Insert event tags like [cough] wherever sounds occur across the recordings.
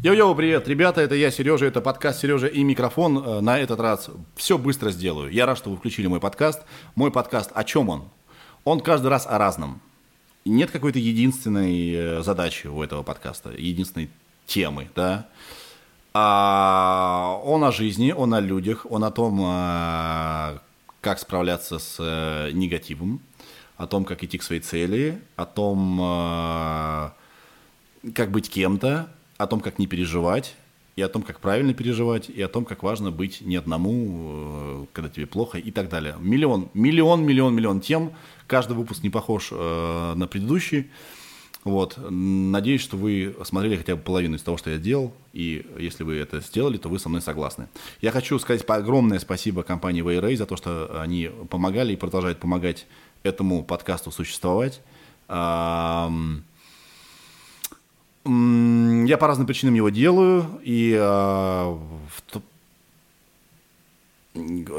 Йоу-йоу, привет, ребята, это я, Сережа, это подкаст Сережа и микрофон. Э, на этот раз все быстро сделаю. Я рад, что вы включили мой подкаст. Мой подкаст, о чем он? Он каждый раз о разном. Нет какой-то единственной э, задачи у этого подкаста, единственной темы, да. А он о жизни, он о людях, он о том, а, как справляться с э, негативом, о том, как идти к своей цели, о том, а, как быть кем-то, о том, как не переживать, и о том, как правильно переживать, и о том, как важно быть не одному, э, когда тебе плохо, и так далее. Миллион, миллион, миллион, миллион тем. Каждый выпуск не похож э, на предыдущий. Вот. Надеюсь, что вы смотрели хотя бы половину из того, что я делал, и если вы это сделали, то вы со мной согласны. Я хочу сказать огромное спасибо компании Wayray за то, что они помогали и продолжают помогать этому подкасту существовать. Я по разным причинам его делаю, и э,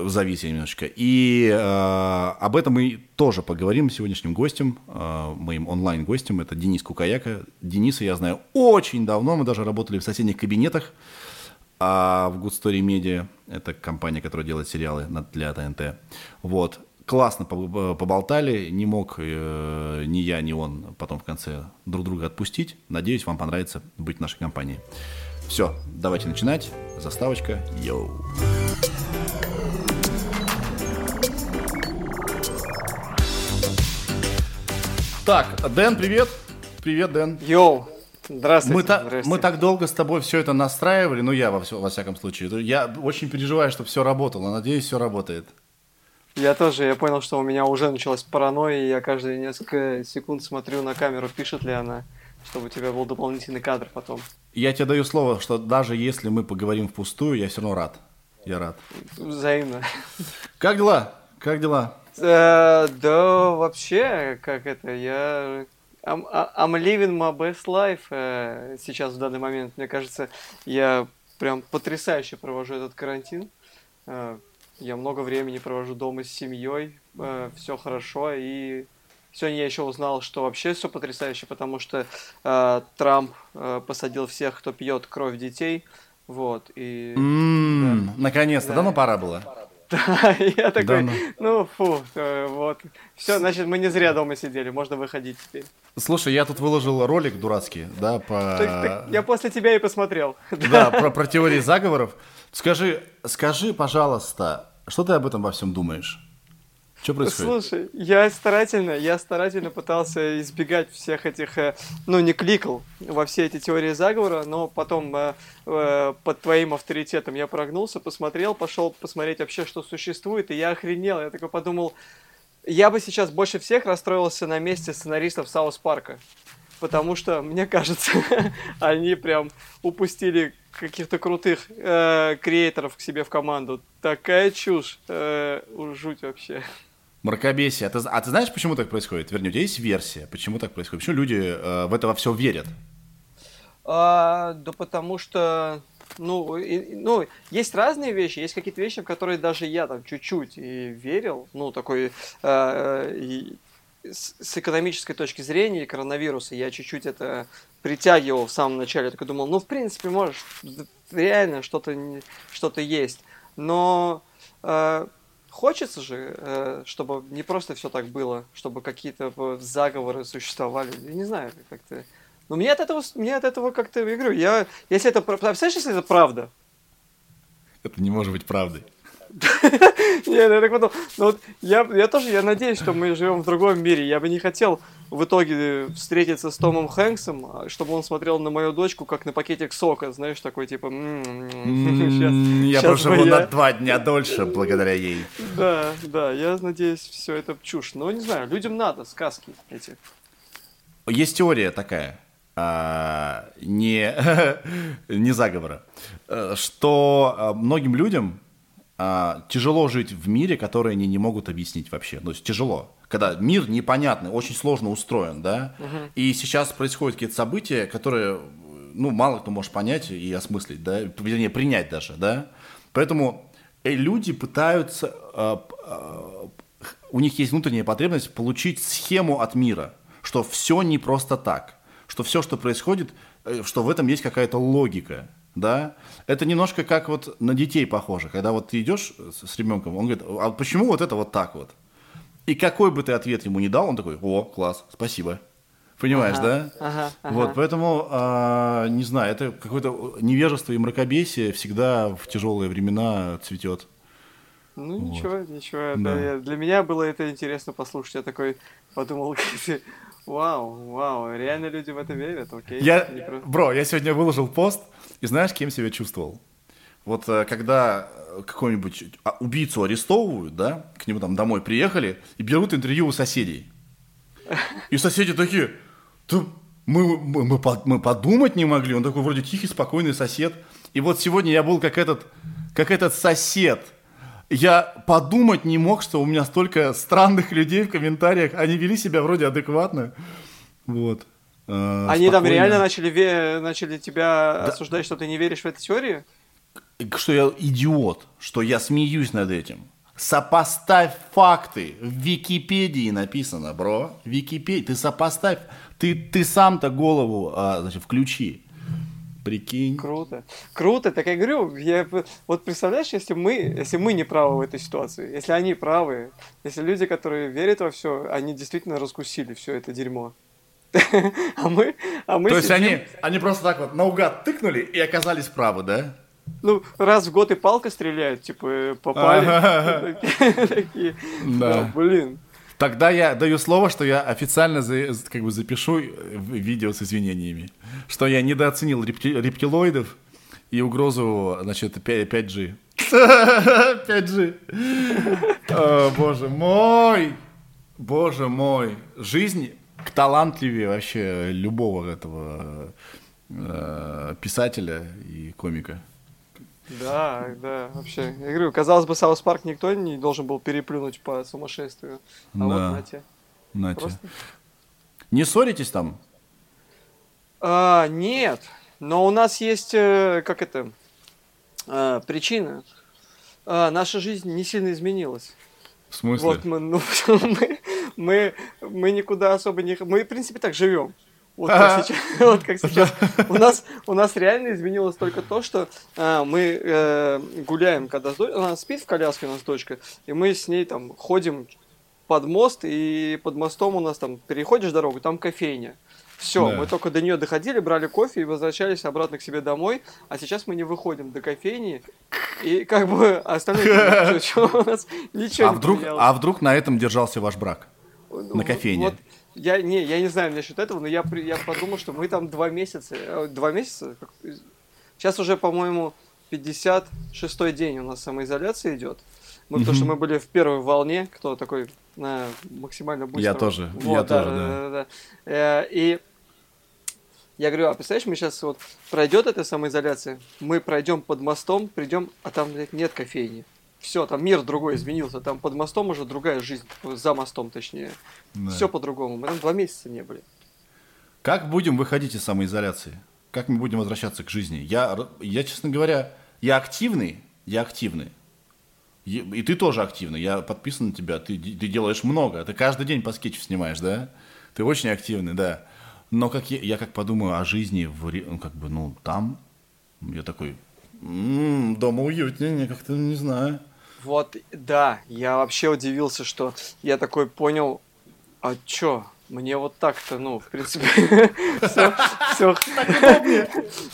зависит немножечко. И э, об этом мы тоже поговорим с сегодняшним гостем, э, моим онлайн-гостем. Это Денис Кукаяка. Дениса я знаю очень давно, мы даже работали в соседних кабинетах а в Good Story Media. Это компания, которая делает сериалы для ТНТ. Вот классно поболтали, не мог э, ни я, ни он потом в конце друг друга отпустить. Надеюсь, вам понравится быть в нашей компании. Все, давайте начинать. Заставочка. Йоу. Так, Дэн, привет. Привет, Дэн. Йоу. Здравствуйте. Мы, та, Здравствуйте. мы так долго с тобой все это настраивали, ну я во, во всяком случае. Я очень переживаю, чтобы все работало. Надеюсь, все работает. Я тоже, я понял, что у меня уже началась паранойя, и я каждые несколько секунд смотрю на камеру, пишет ли она, чтобы у тебя был дополнительный кадр потом. Я тебе даю слово, что даже если мы поговорим впустую, я все равно рад. Я рад. Взаимно. Как дела? Как дела? Э, да, вообще, как это, я... I'm, I'm living my best life э, сейчас в данный момент. Мне кажется, я прям потрясающе провожу этот карантин. Э, я много времени провожу дома с семьей, э, все хорошо, и сегодня я еще узнал, что вообще все потрясающе, потому что э, Трамп э, посадил всех, кто пьет кровь детей, вот, и... Mm, да. Наконец-то, да. давно пора было. [laughs] Да, я такой, да, ну фу, э, вот. Все, значит, мы не зря дома сидели, можно выходить теперь. Слушай, я тут выложил ролик дурацкий, да, по... Так, так, я после тебя и посмотрел. [laughs] Да, про, про теории заговоров. Скажи, скажи, пожалуйста, что ты об этом во всем думаешь? Что происходит? Слушай, я старательно, я старательно пытался избегать всех этих, э, ну, не кликал во все эти теории заговора, но потом э, э, под твоим авторитетом я прогнулся, посмотрел, пошел посмотреть вообще, что существует, и я охренел. Я такой подумал, я бы сейчас больше всех расстроился на месте сценаристов Саус Парка потому что, мне кажется, [laughs] они прям упустили каких-то крутых э, креаторов к себе в команду. Такая чушь, э, жуть вообще. Мракобесие. А ты, а ты знаешь, почему так происходит? Вернее, у тебя есть версия, почему так происходит? Почему люди э, в это во все верят? А, да потому что, ну, и, ну, есть разные вещи, есть какие-то вещи, в которые даже я там чуть-чуть и верил, ну, такой, э, и, с экономической точки зрения коронавируса я чуть-чуть это притягивал в самом начале. Я такой думал, ну, в принципе, можешь, реально что-то что есть. Но э, хочется же, э, чтобы не просто все так было, чтобы какие-то заговоры существовали. Я не знаю, как-то... Но мне от этого, мне от этого как-то, я говорю, я, если это, представляешь, если это правда? Это не может быть правдой. [laughs] Нет, я так подумал. Ну, вот я, я тоже, я надеюсь, что мы живем в другом мире. Я бы не хотел в итоге встретиться с Томом Хэнксом, а, чтобы он смотрел на мою дочку, как на пакетик сока, знаешь, такой типа... Я проживу на два дня дольше благодаря ей. Да, да, я надеюсь, все это чушь. Но не знаю, людям надо сказки эти. Есть теория такая, а, не, [laughs] не заговора, э, что а, многим людям а, тяжело жить в мире, который они не могут объяснить вообще. То есть тяжело. Когда мир непонятный, очень сложно устроен, да, угу. и сейчас происходят какие-то события, которые, ну, мало кто может понять и осмыслить, да, вернее, принять даже, да. Поэтому э, люди пытаются, э, э, у них есть внутренняя потребность получить схему от мира, что все не просто так, что все, что происходит, э, что в этом есть какая-то логика, да? Это немножко как вот на детей похоже, когда вот ты идешь с, с ребенком, он говорит, а почему вот это вот так вот? И какой бы ты ответ ему не дал, он такой, о, класс, спасибо. Понимаешь, Ага, да? ага, ага. Вот, поэтому, а, не знаю, это какое-то невежество и мракобесие всегда в тяжелые времена цветет. Ну ничего, ничего. Да. я- для меня было это интересно послушать. Я такой подумал, [laughs] вау, вау, реально люди в это верят, окей. Я, Не про- бро, я сегодня выложил пост, и знаешь, кем себя чувствовал? Вот э, когда какого-нибудь а, убийцу арестовывают, да, к нему там домой приехали и берут интервью у соседей. И соседи такие, «Да мы, мы, мы, мы подумать не могли, он такой вроде тихий, спокойный сосед. И вот сегодня я был как этот, как этот сосед. Я подумать не мог, что у меня столько странных людей в комментариях, они вели себя вроде адекватно. Вот. Э, Они там спокойно. реально начали, ве- начали тебя осуждать, что ты не веришь в эту теорию? что я идиот, что я смеюсь над этим. Сопоставь факты. В Википедии написано, бро. Википедия. Ты сопоставь. Ты, ты сам-то голову а, значит, включи. Прикинь. Круто. Круто, так я говорю, я, вот представляешь, если мы, если мы не правы в этой ситуации, если они правы, если люди, которые верят во все, они действительно раскусили все это дерьмо. [laughs] А мы, а мы То есть они, они просто так вот наугад тыкнули и оказались правы, да? ну, раз в год и палка стреляет, типа, э, попали. [laughs] Да, блин. Тогда я даю слово, что я официально за- как бы запишу э, видео с извинениями, что я недооценил репти- рептилоидов и угрозу, значит, 5G. 5G. О, боже мой! Боже мой! Жизнь талантливее вообще любого этого э, писателя и комика. Да, да, вообще. Я говорю, казалось бы, South Park никто не должен был переплюнуть по сумасшествию. А вот Да. на те. Нате. Просто. Не ссоритесь там? А, нет, но у нас есть, э, как это, э, причина. А, наша жизнь не сильно изменилась. В смысле? Вот мы, ну, [laughs] мы, мы, мы никуда особо не... Мы, в принципе, так живем. Вот как сейчас. [laughs] Вот как [laughs] сейчас. У нас, у нас реально изменилось только то, что а, мы э, гуляем, когда с дочкой... Она спит в коляске, у нас дочка, и мы с ней там ходим под мост, и под мостом у нас там переходишь дорогу, там кофейня. Все, Да. мы только до нее доходили, брали кофе и возвращались обратно к себе домой, а сейчас мы не выходим до кофейни, и как бы остальное [laughs] у нас ничего А не вдруг, а вдруг на этом держался ваш брак? Ну, На кофейне. Вот, я, не, я не знаю насчет этого, но я, я подумал, что мы там два месяца, э, два месяца, сейчас уже, по-моему, 56-й день у нас самоизоляция идет. Мы, потому что мы были в первой волне, кто такой на максимально быстро. Я тоже, я тоже, да. да. Э, И я говорю, а представляешь, мы сейчас вот пройдет эта самоизоляция, мы пройдем под мостом, придем, а там, блядь, нет кофейни. Все, там мир другой изменился, там под мостом уже другая жизнь, за мостом точнее. Да. Все по-другому. Мы там два месяца не были. Как будем выходить из самоизоляции? Как мы будем возвращаться к жизни? Я, я честно говоря, я активный, я активный. И ты тоже активный. Я подписан на тебя. Ты, ты делаешь много. Ты каждый день по скетчу снимаешь, да? Ты очень активный, да. Но как я, я как подумаю о жизни в, ну, как бы, ну, там, я такой, «М, дома уютнее, как-то не знаю. Вот, да, я вообще удивился, что я такой понял, а чё, мне вот так-то, ну, в принципе, [laughs] все,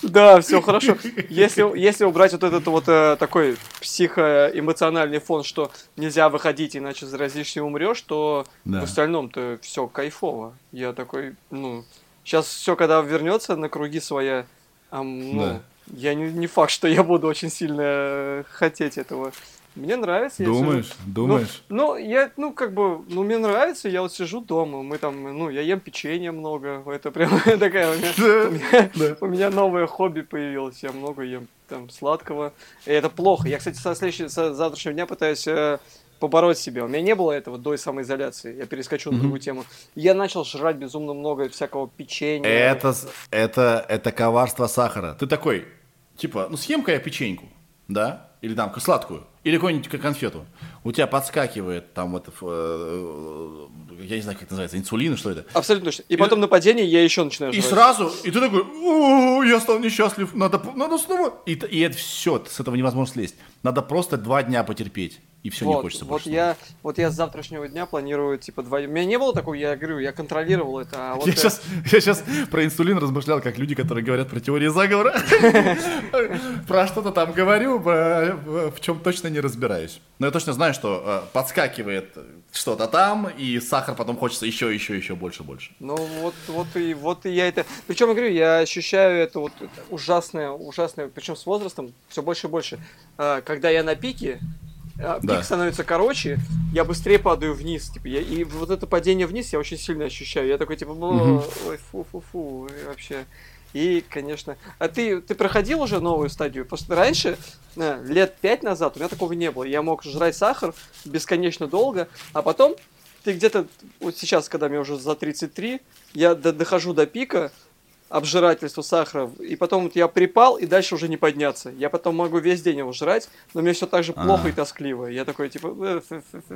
[laughs] да, все хорошо. Если, если убрать вот этот вот э, такой психоэмоциональный фон, что нельзя выходить, иначе заразишься и умрешь, то в остальном-то все кайфово. Я такой, ну, сейчас все, когда вернется на круги своя, ну, я не, не факт, что я буду очень сильно э, хотеть этого. Мне нравится. я Думаешь? сижу- Думаешь? Ну, ну, я, ну, как бы, ну, мне нравится, я вот сижу дома, мы там, ну, я ем печенье много, это прям [laughs] такая у меня, у меня, новое хобби появилось, я много ем там сладкого, и это плохо. Я, кстати, со, следующего, со завтрашнего дня пытаюсь э, побороть себя. У меня не было этого до самоизоляции, я перескочу на другую тему. Я начал жрать безумно много всякого печенья. Это, это, это коварство сахара. Ты такой, типа, ну съем-ка я печеньку, да? Или там сладкую. Или какую-нибудь конфету, у тебя подскакивает там вот, э, я не знаю, как это называется, инсулин, что это? Абсолютно точно. И, и потом на падении я еще начинаю жрать. И сразу, и ты такой, я стал несчастлив, надо, надо снова. И, и это все, с этого невозможно слезть. Надо просто два дня потерпеть и все, вот, не хочется больше. Вот я, вот я с завтрашнего дня планирую, типа, два... У меня не было такого, я говорю, я контролировал это. А вот я, я... Сейчас, я сейчас про инсулин размышлял, как люди, которые говорят про теории заговора. [laughs] Про что-то там говорю, в чем точно не разбираюсь. Но я точно знаю, что э, подскакивает что-то там, и сахар потом хочется еще, еще, еще больше, больше. Ну вот, вот и вот и я это. Причем я говорю, я ощущаю это вот ужасное, ужасное, причем с возрастом все больше и больше. А, когда я на пике, пик да. становится короче, я быстрее падаю вниз. Типа, я, и вот это падение вниз я очень сильно ощущаю. Я такой, типа, ой, фу-фу-фу, вообще. И, конечно... А ты, ты проходил уже новую стадию? Просто раньше, э, лет пять назад, у меня такого не было. Я мог жрать сахар бесконечно долго, а потом ты где-то... Вот сейчас, когда мне уже за 33, я дохожу до пика, обжирательству сахара, и потом вот я припал, и дальше уже не подняться. Я потом могу весь день его жрать, но мне все так же плохо А-а-а. и тоскливо. Я такой, типа,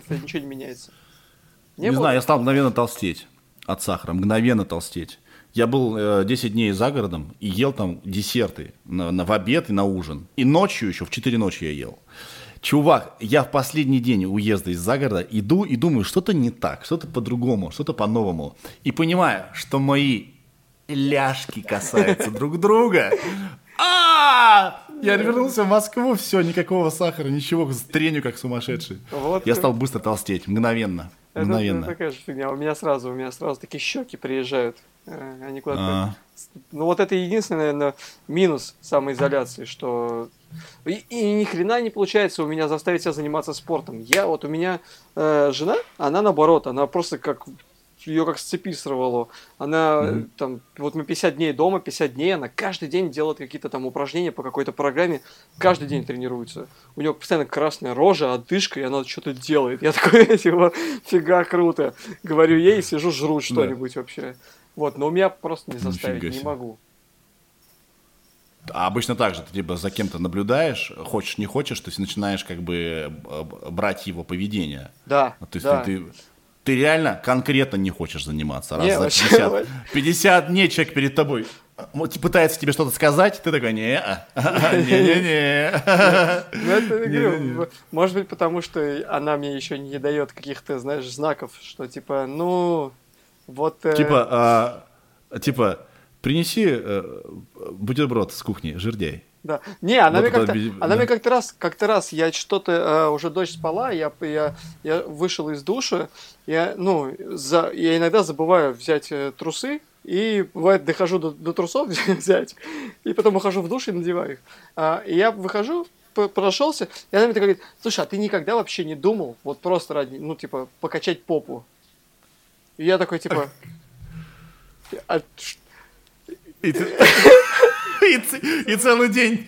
ничего не меняется. Не, не знаю, я стал мгновенно толстеть от сахара, мгновенно толстеть. Я был э, 10 дней за городом и ел там десерты на, на, в обед и на ужин. И ночью еще, в 4 ночи я ел. Чувак, я в последний день уезда из загорода иду и думаю, что-то не так, что-то по-другому, что-то по-новому. И понимаю, что мои ляжки касаются друг друга. А! Я вернулся в Москву, все, никакого сахара, ничего, треню как сумасшедший. Вот я стал быстро толстеть, мгновенно. Мгновенно. Это, такая же фигня. У меня сразу, у меня сразу такие щеки приезжают. Э, они куда-то. А. Ну вот это единственный, наверное, минус самоизоляции, что и, и ни хрена не получается у меня заставить себя заниматься спортом. Я вот у меня э, жена, она наоборот, она просто как ее как с цепи сорвало. Она mm-hmm. там, вот мы 50 дней дома, 50 дней, она каждый день делает какие-то там упражнения по какой-то программе, каждый день тренируется. У нее постоянно красная рожа, отдышка, и она что-то делает. Я такой, [laughs] типа, фига круто. Говорю ей, сижу, жру что-нибудь да. вообще. Вот, но у меня просто не заставить, не могу. А обычно так же, ты типа за кем-то наблюдаешь, хочешь, не хочешь, ты начинаешь как бы брать его поведение. Да. То есть да. ты, ты ты реально конкретно не хочешь заниматься. Раз не, за 50, 50 дней человек перед тобой пытается тебе что-то сказать, ты такой, не, [laughs] не-не-не. Ну, [laughs] может быть, потому что она мне еще не дает каких-то, знаешь, знаков, что типа, ну, вот... Э, типа, а, типа, принеси э, бутерброд с кухни, жирдей. Да. Не, она вот мне как-то, она да. мне как-то раз, как-то раз, я что-то, э, уже дочь спала, я, я, я вышел из душа, я, ну, за, я иногда забываю взять э, трусы, и бывает дохожу до, до трусов [laughs] взять, и потом ухожу в душ и надеваю их. А, и я выхожу, прошелся, и она мне говорит, слушай, а ты никогда вообще не думал, вот просто ради, ну, типа, покачать попу? И я такой, типа, а, [laughs] и ты... [laughs] И, и целый день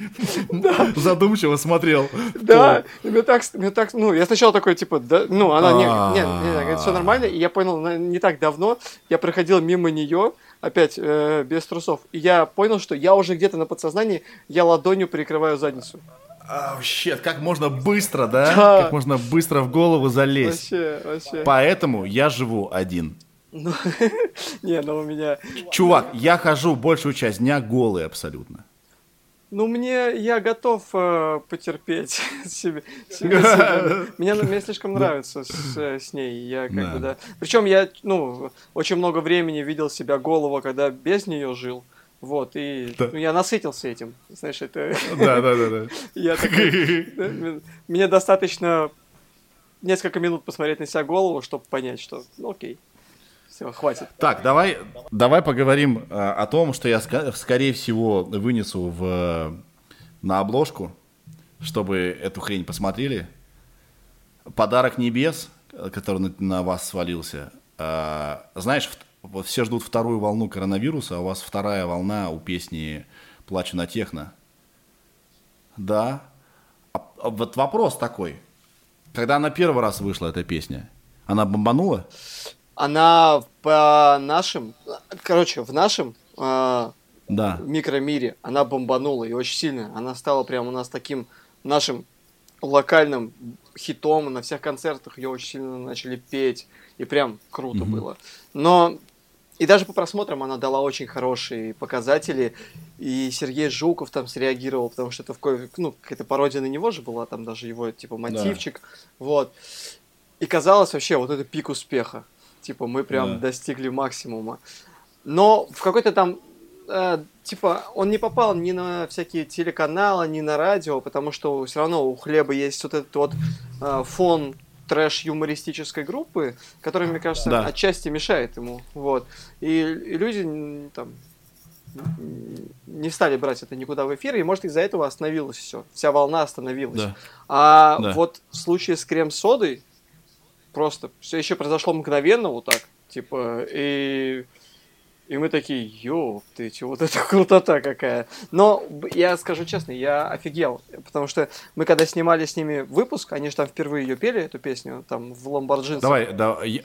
да. задумчиво смотрел. Да, и мне так, мне так, ну, я сначала такой, типа, да, ну, она, не, не, не, все нормально, и я понял, не так давно я проходил мимо нее, опять э, без трусов, и я понял, что я уже где-то на подсознании, я ладонью прикрываю задницу. Вообще, oh, как можно быстро, да? да? Как можно быстро в голову залезть. Вообще, вообще. Поэтому я живу один. Ну, [laughs] не, ну у меня... Чувак, я хожу большую часть дня голый абсолютно. Ну, мне, я готов э, потерпеть [laughs] себе, [laughs] себе, себе. Мне, мне слишком нравится с, с ней. Я как да. бы, да. Причем я, ну, очень много времени видел себя голого, когда без нее жил. Вот, и да. ну, я насытился этим. Знаешь, это... Да, да, да, да. Я такой... Мне достаточно несколько минут посмотреть на себя голову, чтобы понять, что, ну, окей. Все, хватит. Так, давай, давай поговорим э, о том, что я, скорее всего, вынесу в, на обложку, чтобы эту хрень посмотрели. Подарок небес, который на, вас свалился. Э, знаешь, все ждут вторую волну коронавируса, а у вас вторая волна у песни «Плачу на техно». Да. А, а вот вопрос такой. Когда она первый раз вышла, эта песня, она бомбанула? Она по нашим, короче, в нашем э, да. микромире она бомбанула и очень сильно. Она стала прям у нас таким нашим локальным хитом, на всех концертах ее очень сильно начали петь, и прям круто mm-hmm. было. Но и даже по просмотрам она дала очень хорошие показатели. И Сергей Жуков там среагировал, потому что это в ко... ну, какая-то пародия на него же была, там даже его типа мотивчик. Да. Вот. И казалось вообще, вот это пик успеха. Типа мы прям да. достигли максимума. Но в какой-то там э, типа он не попал ни на всякие телеканалы, ни на радио, потому что все равно у хлеба есть вот этот вот э, фон трэш-юмористической группы, которая, мне кажется, да. отчасти мешает ему. Вот. И, и люди там не стали брать это никуда в эфир, и, может, из-за этого остановилось все. Вся волна остановилась. Да. А да. вот в случае с крем-содой просто все еще произошло мгновенно вот так. Типа, и и мы такие, ёп, ты чё, вот это [laughs] крутота какая. Но я скажу честно, я офигел, потому что мы когда снимали с ними выпуск, они же там впервые ее пели, эту песню, там в Ламборджинсе. Давай, да, я,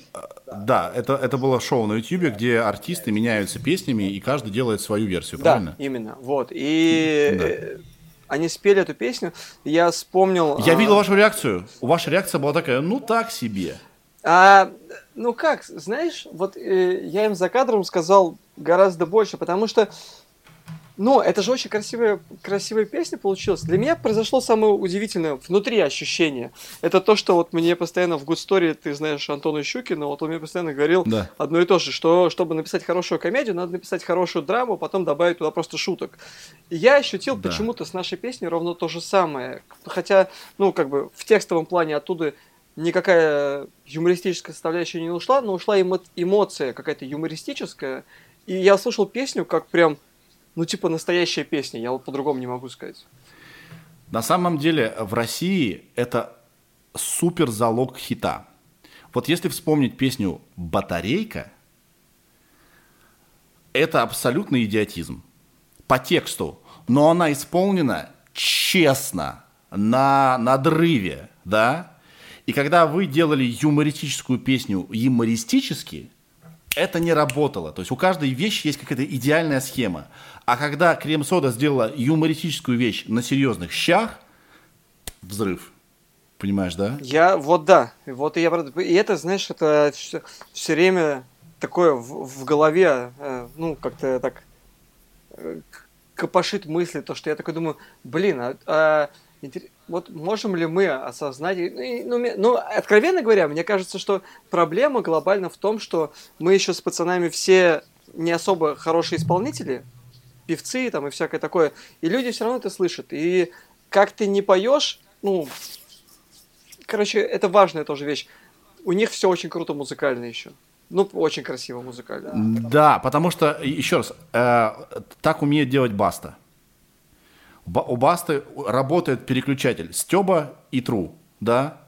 да, это, это было шоу на YouTube, где артисты меняются песнями, и каждый делает свою версию, да, правильно? именно, вот. И да. Они спели эту песню, я вспомнил... Я а... видел вашу реакцию. Ваша реакция была такая, ну так себе. А, ну как, знаешь, вот э, я им за кадром сказал гораздо больше, потому что, ну, это же очень красивая, красивая песня получилась. Для меня произошло самое удивительное внутри ощущение. Это то, что вот мне постоянно в Good Story, ты знаешь Антона Щукина, вот он мне постоянно говорил да. одно и то же, что чтобы написать хорошую комедию, надо написать хорошую драму, потом добавить туда просто шуток. И я ощутил да. почему-то с нашей песней ровно то же самое. Хотя, ну, как бы в текстовом плане оттуда никакая юмористическая составляющая не ушла, но ушла эмо- эмоция какая-то юмористическая. И я слушал песню как прям, ну типа настоящая песня, я вот по-другому не могу сказать. На самом деле в России это супер залог хита. Вот если вспомнить песню «Батарейка», это абсолютный идиотизм. По тексту. Но она исполнена честно, на надрыве, да? И когда вы делали юмористическую песню юмористически, это не работало. То есть у каждой вещи есть какая-то идеальная схема. А когда крем-сода сделала юмористическую вещь на серьезных щах, взрыв. Понимаешь, да? Я, вот да. Вот и я, и это, знаешь, это все, все время такое в, в голове, э, ну, как-то так э, копошит мысли, то, что я такой думаю, блин, а, а вот можем ли мы осознать... Ну, ну, откровенно говоря, мне кажется, что проблема глобально в том, что мы еще с пацанами все не особо хорошие исполнители, певцы там и всякое такое, и люди все равно это слышат. И как ты не поешь, ну, короче, это важная тоже вещь. У них все очень круто музыкально еще. Ну, очень красиво музыкально. Да, потому что, еще раз, э, так умеет делать Баста у Басты работает переключатель Стеба и Тру, да?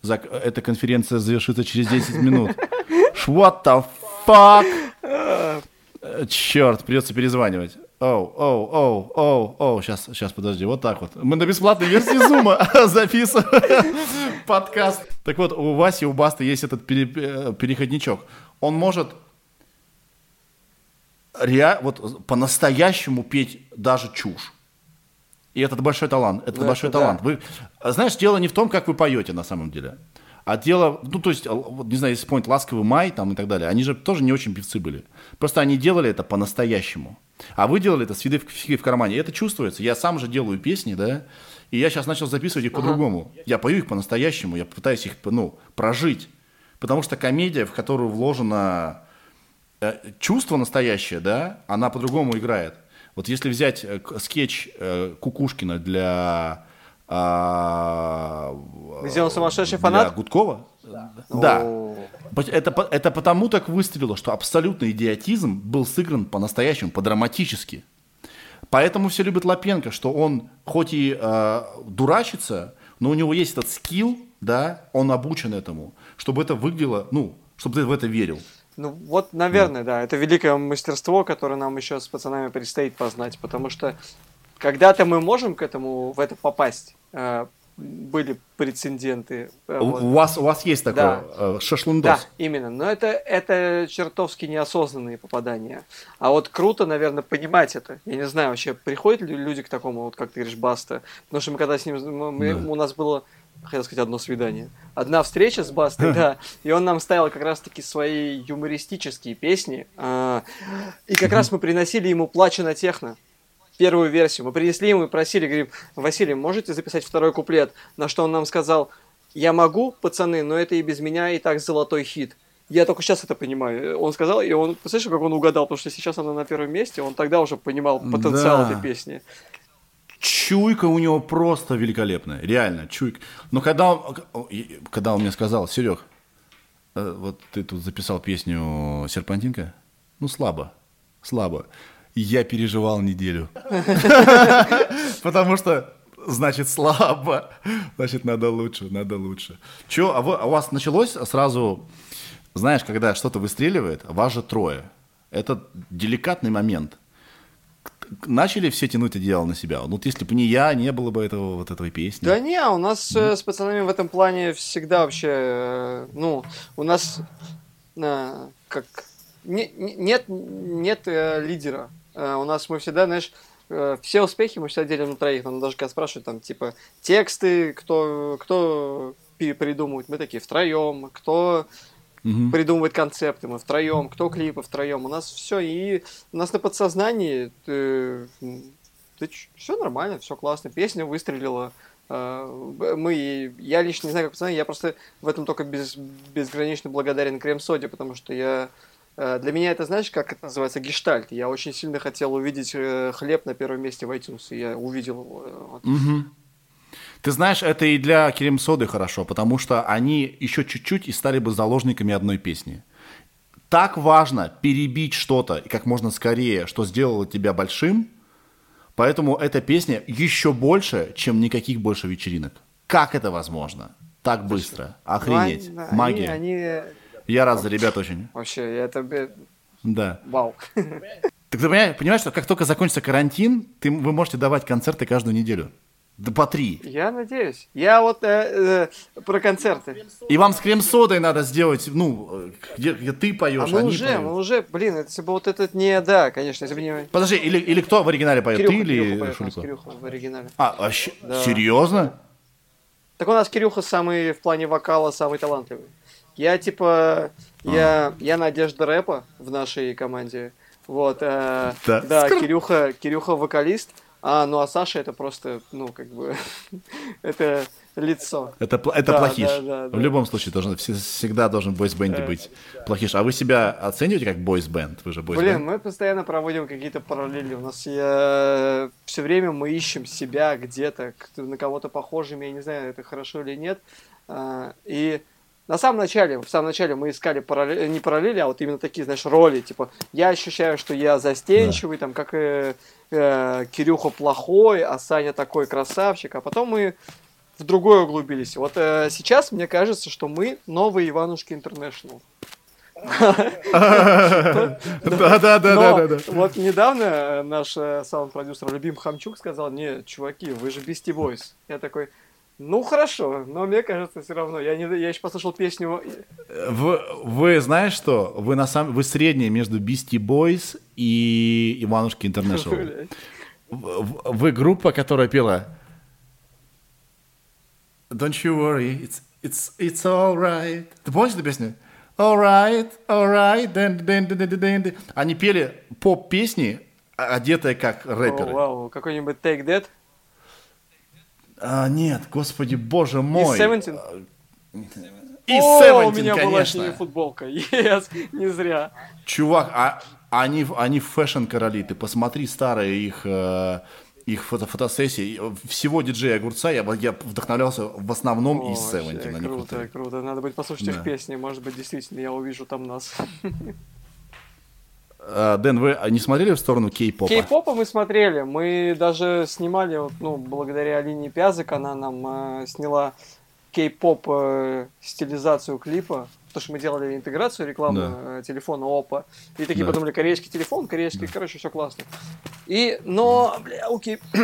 За, эта конференция завершится через 10 минут. [laughs] What the fuck? Черт, придется перезванивать. Оу, оу, оу, оу, оу, сейчас, сейчас, подожди, вот так вот. Мы на бесплатной версии Зума [laughs] записываем [laughs] подкаст. Так вот, у Васи, у Басты есть этот пере, переходничок. Он может ре, вот по-настоящему петь даже чушь. И это большой талант. Это ну, большой это талант. Да. Вы, знаешь, дело не в том, как вы поете на самом деле. А дело, ну, то есть, не знаю, если вспомнить «Ласковый май» там и так далее, они же тоже не очень певцы были. Просто они делали это по-настоящему. А вы делали это с виды в, в кармане. И это чувствуется. Я сам же делаю песни, да, и я сейчас начал записывать их ага. по-другому. Я пою их по-настоящему, я пытаюсь их, ну, прожить. Потому что комедия, в которую вложено э, чувство настоящее, да, она по-другому играет. Вот если взять э, скетч э, Кукушкина для... А, Где он сумасшедший фанат? Для Гудкова? Да. да. Это, это потому так выстрелило, что абсолютный идиотизм был сыгран по-настоящему, по-драматически. Поэтому все любят Лапенко, что он хоть и э, дурачится, но у него есть этот скилл, да, он обучен этому, чтобы это выглядело, ну, чтобы ты в это верил. Ну вот, наверное, да. да. Это великое мастерство, которое нам еще с пацанами предстоит познать, потому что когда-то мы можем к этому в это попасть. Э, были прецеденты. Э, у, вот. у, вас, у вас есть такое да. э, шашлындос? Да, именно. Но это, это чертовски неосознанные попадания. А вот круто, наверное, понимать это. Я не знаю, вообще приходят ли люди к такому, вот как ты говоришь, Баста? Потому что мы когда с ним... Мы, да. У нас было хотел сказать, одно свидание. Одна встреча с Бастой, [laughs] да, и он нам ставил как раз-таки свои юмористические песни, а, и как раз мы приносили ему «Плачу на техно», первую версию. Мы принесли ему и просили, говорим, Василий, можете записать второй куплет? На что он нам сказал, я могу, пацаны, но это и без меня и так золотой хит. Я только сейчас это понимаю. Он сказал, и он, представляешь, как он угадал, потому что сейчас она на первом месте, он тогда уже понимал потенциал да. этой песни чуйка у него просто великолепная, реально, чуйка. Но когда он, когда он мне сказал, Серег, э, вот ты тут записал песню «Серпантинка», ну, слабо, слабо. Я переживал неделю. [laughs] Потому что, значит, слабо. Значит, надо лучше, надо лучше. Че, а, а у вас началось сразу, знаешь, когда что-то выстреливает, вас же трое. Это деликатный момент – начали все тянуть это дело на себя. Ну, вот если бы не я, не было бы этого вот этой песни. Да не, у нас mm. с пацанами в этом плане всегда вообще, э, ну, у нас э, как не, нет нет э, лидера. Э, у нас мы всегда, знаешь, э, все успехи мы всегда делим на троих. Но даже когда спрашивают там типа тексты, кто кто придумывает, мы такие втроем, кто угу. придумывает концепты, мы втроем, кто клипы втроем, у нас все, и у нас на подсознании ты, ты, все нормально, все классно, песня выстрелила, а, мы, я лично не знаю, как пацаны, я просто в этом только без, безгранично благодарен Крем-Соде, потому что я для меня это, знаешь, как это называется, гештальт. Я очень сильно хотел увидеть э, хлеб на первом месте в iTunes, и я увидел его. Угу. Ты знаешь, это и для Керем Соды хорошо, потому что они еще чуть-чуть и стали бы заложниками одной песни. Так важно перебить что-то и как можно скорее, что сделало тебя большим, поэтому эта песня еще больше, чем никаких больше вечеринок. Как это возможно? Так быстро. Охренеть. Они, Магия. Они, они... Я рад за ребят очень. Вообще, это... Да. Вау. Так ты понимаешь, понимаешь, что как только закончится карантин, ты, вы можете давать концерты каждую неделю. Да по три. Я надеюсь. Я вот э, э, про концерты. И вам с крем-содой надо сделать, ну, где, где ты поешь, а мы уже, поют. мы уже, блин, если бы вот этот не, да, конечно, если бы не... Подожди, или, или кто в оригинале поет, Кирюха, ты или поет, Шулько? Кирюха в оригинале. А, вообще, да. серьезно? Так у нас Кирюха самый, в плане вокала, самый талантливый. Я, типа, а. я, я надежда рэпа в нашей команде. Вот, э, да, да Кирюха, Кирюха вокалист, а, ну а Саша это просто, ну, как бы, [laughs] это лицо. Это, это да, плохиш. Да, да, да. В любом случае, должен, всегда должен бойсбенде быть плохиш. А вы себя оцениваете как бойсбенд? Вы же бойсбенд? Блин, мы постоянно проводим какие-то параллели. У нас я... все время мы ищем себя где-то, на кого-то похожими, я не знаю, это хорошо или нет. А, и на самом начале, в самом начале мы искали параллели, не параллели, а вот именно такие, знаешь, роли. Типа, я ощущаю, что я застенчивый, да. там, как и э, Кирюха плохой, а Саня такой красавчик. А потом мы в другое углубились. Вот э, сейчас мне кажется, что мы новые Иванушки Интернешнл. Да, да, да, да, да. Вот недавно наш э, саунд-продюсер Любим Хамчук сказал, не, чуваки, вы же Beastie Boys. Я такой, ну хорошо, но мне кажется, все равно. Я, не, я еще послушал песню. Вы, вы знаешь что? Вы на самом вы средние между Beastie Boys и Иванушки International. Вы группа, которая пела Don't you worry, it's, it's, it's alright. Ты помнишь эту песню? Alright, alright, then, then, then, then, then. Они пели поп-песни, одетые как рэперы. Вау, wow, какой-нибудь Take That? А, нет, господи, боже мой. И Севентин? И Севентин, у меня конечно. была футболка, [laughs] yes, не зря. Чувак, а они, они фэшн-короли, ты посмотри старые их, э, их фото фотосессии. Всего диджея Огурца я, я вдохновлялся в основном О, из Севентина. Круто, круто. Надо будет послушать да. их песни, может быть, действительно я увижу там нас. [laughs] А, Дэн, вы не смотрели в сторону кей-попа? Кей-попа мы смотрели. Мы даже снимали, ну, благодаря Алине Пязык, она нам э, сняла кей-поп э, стилизацию клипа. Потому что мы делали интеграцию рекламы да. э, телефона Oppo. И такие да. подумали, корейский телефон, корейский, да. короче, все классно. И, но, бля, у, кей... [clears throat]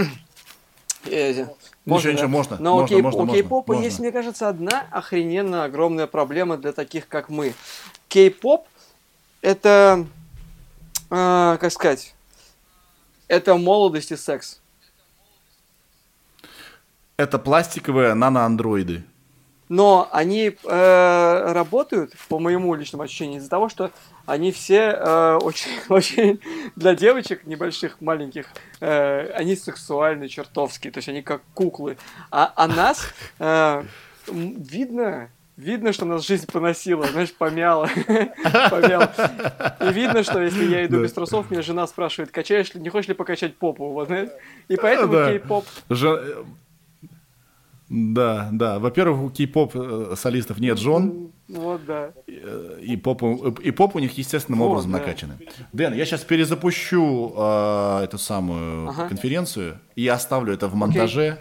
Э, Можно, ничего, да? можно. Но можно, у, кей- можно, у кей-попа можно. есть, мне кажется, одна охрененно огромная проблема для таких, как мы. Кей-поп это, э, как сказать, это молодость и секс. Это пластиковые наноандроиды. Но они э, работают, по моему личному ощущению, из-за того, что они все э, очень, [laughs] очень для девочек небольших, маленьких, э, они сексуальны чертовски, то есть они как куклы. А, а нас э, видно, видно, что нас жизнь поносила, знаешь, помяла. [laughs] помяла. И видно, что если я иду без трусов, меня жена спрашивает, качаешь ли, не хочешь ли покачать попу, вот, знаешь? И поэтому кей-поп Да, да. Во-первых, у кей-поп э, солистов нет жен, Вот, да. э, и поп, и поп у них естественным Вот, образом да. накачаны. Дэн, я сейчас перезапущу э, эту самую Ага. конференцию и оставлю это в монтаже,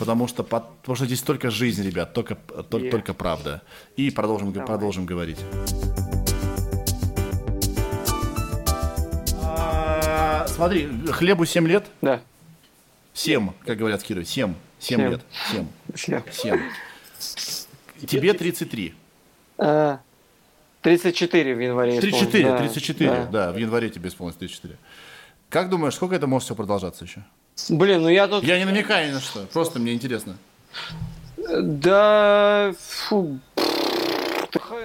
потому что, под- потому что здесь только жизнь, ребят, только, только, Yeah. только правда. И продолжим, Давай. продолжим говорить. А, Смотри, хлебу 7 лет, Да. 7, как говорят в Кирове, 7, 7 Семь. лет, 7, Всем. 7. Тебе 33. А, 34 в январе 34, исполнилось, да. 34, Да. да. в январе тебе исполнилось 34. Как думаешь, сколько это может все продолжаться еще? Блин, ну я тут... Я не намекаю ни на что, просто мне интересно. Да... Фу.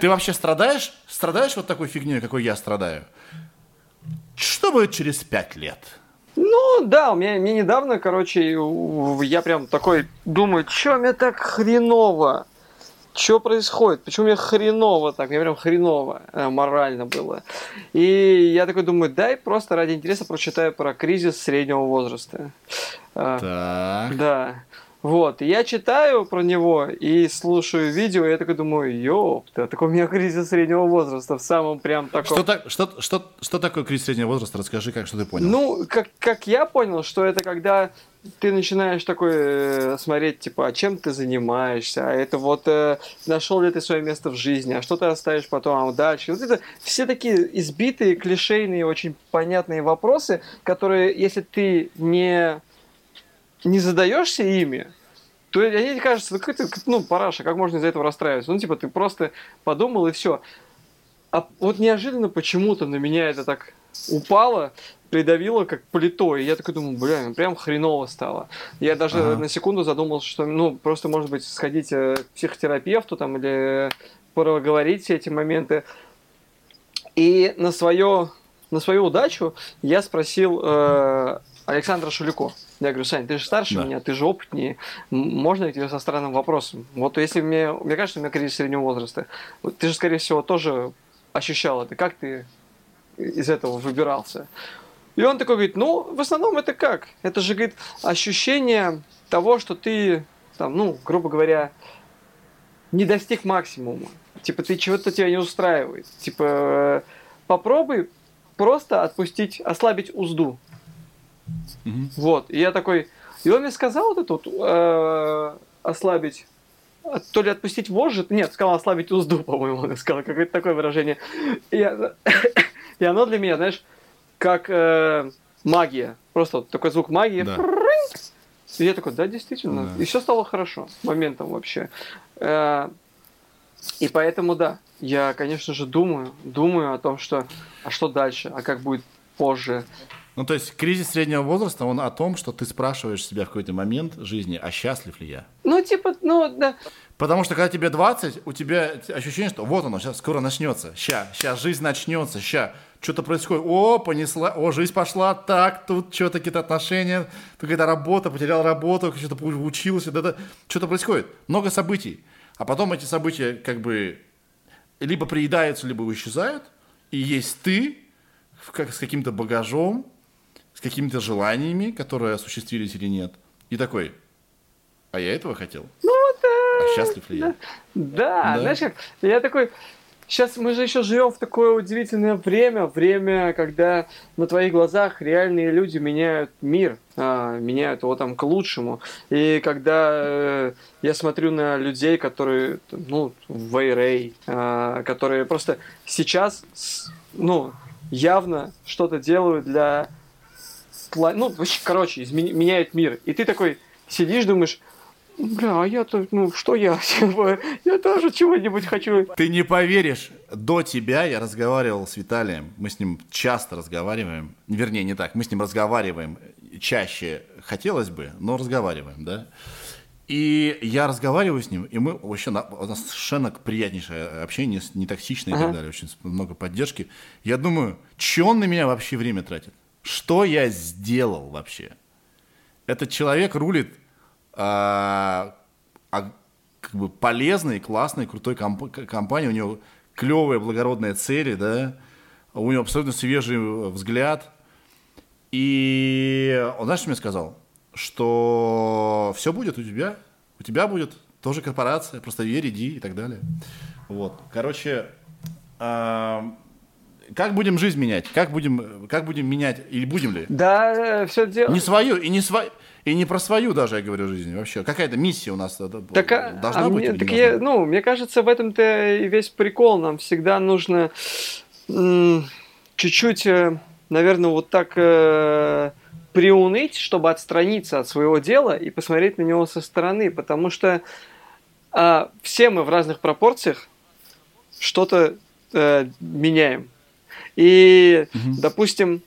Ты вообще страдаешь? Страдаешь вот такой фигней, какой я страдаю? Что будет через 5 лет? Ну, да, у меня, мне недавно, короче, я прям такой думаю, чё мне так хреново? Что происходит? Почему мне хреново так? Мне прям хреново э, морально было. И я такой думаю, дай просто ради интереса прочитаю про кризис среднего возраста. А, Так. Да. Вот, и я читаю про него и слушаю видео, и я такой думаю, ёпта, такой у меня кризис среднего возраста в самом прям таком... Что, так, что, что, что такое кризис среднего возраста? Расскажи, как, что ты понял. Ну, как, как я понял, что это когда ты начинаешь такой э, смотреть, типа, а чем ты занимаешься, а это вот э, нашел ли ты свое место в жизни, а что ты оставишь потом а дальше. Вот это все такие избитые, клишейные, очень понятные вопросы, которые, если ты не, не задаешься ими, то они кажутся, ну, какой-то, ну, параша, как можно из-за этого расстраиваться? Ну, типа, ты просто подумал и все. А вот неожиданно почему-то на меня это так упало, придавило как плитой. И я такой думаю, бля, ну прям хреново стало. Я даже Ага. на секунду задумался, что, ну, просто, может быть, сходить э, к психотерапевту там или проговорить все эти моменты. И на свое, на свою удачу я спросил э, Александра Шулико. Я говорю, Сань, ты же старше Да. меня, ты же опытнее. Можно я тебе со странным вопросом? Вот если мне, мне кажется, у меня кризис среднего возраста. Ты же, скорее всего, тоже ощущал это. Как ты из этого выбирался? И он такой говорит, ну, в основном это как? Это же, говорит, ощущение того, что ты, там, ну, грубо говоря, не достиг максимума. Типа, ты чего-то тебя не устраивает. Типа, э, попробуй просто отпустить, ослабить узду. Мгм. Вот. И я такой... И он мне сказал вот это вот, э, ослабить а, то ли отпустить вожжи, нет, сказал ослабить узду, [laughs] по-моему, он сказал, какое-то такое выражение. И, [coughs] и оно для меня, знаешь, как э, магия. Просто вот такой звук магии. Да. И я такой, да, действительно. Да. И все стало хорошо моментом вообще. Э, И поэтому, да, я, конечно же, думаю, думаю о том, что, а что дальше, а как будет позже. Ну, то есть кризис среднего возраста, он о том, что ты спрашиваешь себя в какой-то момент жизни, а счастлив ли я? Ну, типа, ну, да, Потому что когда тебе 20, у тебя ощущение, что вот оно, сейчас скоро начнется. Ща, ща жизнь начнется, ща. Что-то происходит. О, понесла, о, жизнь пошла, так, тут что-то какие-то отношения, тут какая-то работа, потерял работу, что-то учился, да, да. Что-то происходит. Много событий. А потом эти события как бы либо приедаются, либо исчезают. И есть ты, как с каким-то багажом, с какими-то желаниями, которые осуществились или нет. И такой, а я этого хотел? ну, да. А счастлив ли я? Да, Да. знаешь как, я такой, сейчас мы же еще живем в такое удивительное время, время, когда на твоих глазах реальные люди меняют мир, а, меняют его там к лучшему. И когда э, я смотрю на людей, которые, ну, Вейрей, а, которые просто сейчас, ну, явно что-то делают для ну, короче, изме- меняют мир. И ты такой, сидишь, думаешь, Бля, а я-то, ну, что я? [laughs] Я тоже чего-нибудь хочу. Ты не поверишь, до тебя я разговаривал с Виталием, мы с ним часто разговариваем, вернее, не так, мы с ним разговариваем чаще, хотелось бы, но разговариваем, да? И я разговариваю с ним, и мы вообще на, у нас совершенно приятнейшее общение, не токсичное ага. и так далее, очень много поддержки. Я думаю, что он на меня вообще время тратит? Что я сделал вообще? Этот человек рулит а, а, как бы полезной, классной, крутой комп- компании, у него клевые, благородные цели, да, у него абсолютно свежий взгляд. И он, знаешь, что мне сказал? что все будет у тебя, у тебя будет тоже корпорация, просто верь, иди и так далее. Вот, короче, э, как будем жизнь менять? Как будем, как будем менять или будем ли? Да, все дело. Не свою и не свою. И не про свою даже, я говорю, жизнь вообще. Какая-то миссия у нас так, а, должна а быть? Мне, так я, ну, мне кажется, в этом-то и весь прикол. Нам всегда нужно чуть-чуть, э, наверное, вот так э, приуныть, чтобы отстраниться от своего дела и посмотреть на него со стороны, потому что э, все мы в разных пропорциях что-то э, меняем. И, угу. допустим,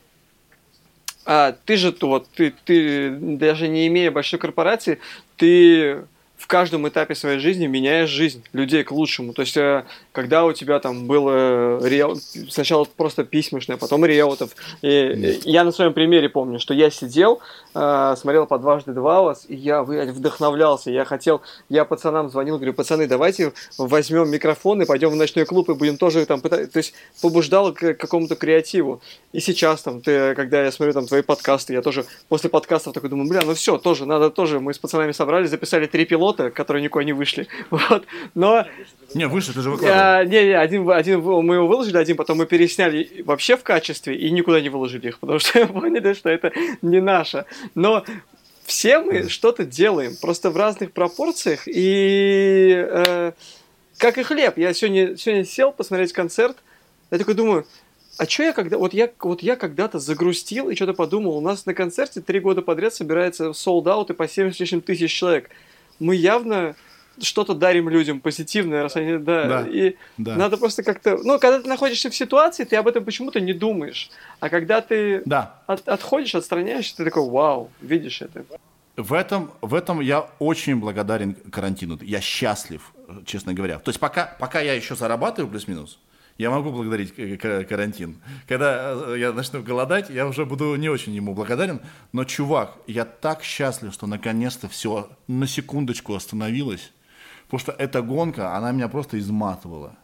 а, ты же вот, ты, ты даже не имея большой корпорации, ты в каждом этапе своей жизни меняешь жизнь людей к лучшему. То есть, э, когда у тебя там было реал... сначала просто письмешное, потом реутов. И я на своем примере помню, что я сидел, э, смотрел по дважды два вас, и я вдохновлялся. Я хотел, я пацанам звонил, говорю, пацаны, давайте возьмем микрофон и пойдем в ночной клуб и будем тоже там пытаться. То есть, побуждал к какому-то креативу. И сейчас там, ты, когда я смотрю там твои подкасты, я тоже после подкастов такой думаю, бля, ну все, тоже, надо тоже. Мы с пацанами собрались, записали три пилота, которые никуда не вышли. [laughs] Вот. Но не, вышли, ты же выкладывал. А, не, не, один, один мы его выложили, один потом мы пересняли вообще в качестве и никуда не выложили их, потому что [laughs] поняли, что это не наше. Но все мы что-то делаем, просто в разных пропорциях. И э, как и хлеб. Я сегодня, сегодня сел посмотреть концерт, я такой думаю, а что я когда... Вот я, вот я когда-то загрустил и что-то подумал. У нас на концерте три года подряд собирается sold-out и по 70 с лишним тысяч человек. Мы явно что-то дарим людям позитивное, раз они, да, да и да. надо просто как-то, ну, когда ты находишься в ситуации, ты об этом почему-то не думаешь, а когда ты да. от, отходишь, отстраняешься, ты такой, вау, видишь это. В этом, в этом я очень благодарен карантину. Я счастлив, честно говоря. То есть пока, пока я еще зарабатываю плюс-минус, я могу благодарить карантин. Когда э, я начну голодать, я уже буду не очень ему благодарен. Но, чувак, я так счастлив, что наконец-то все на секундочку остановилось. Потому что эта гонка, она меня просто изматывала.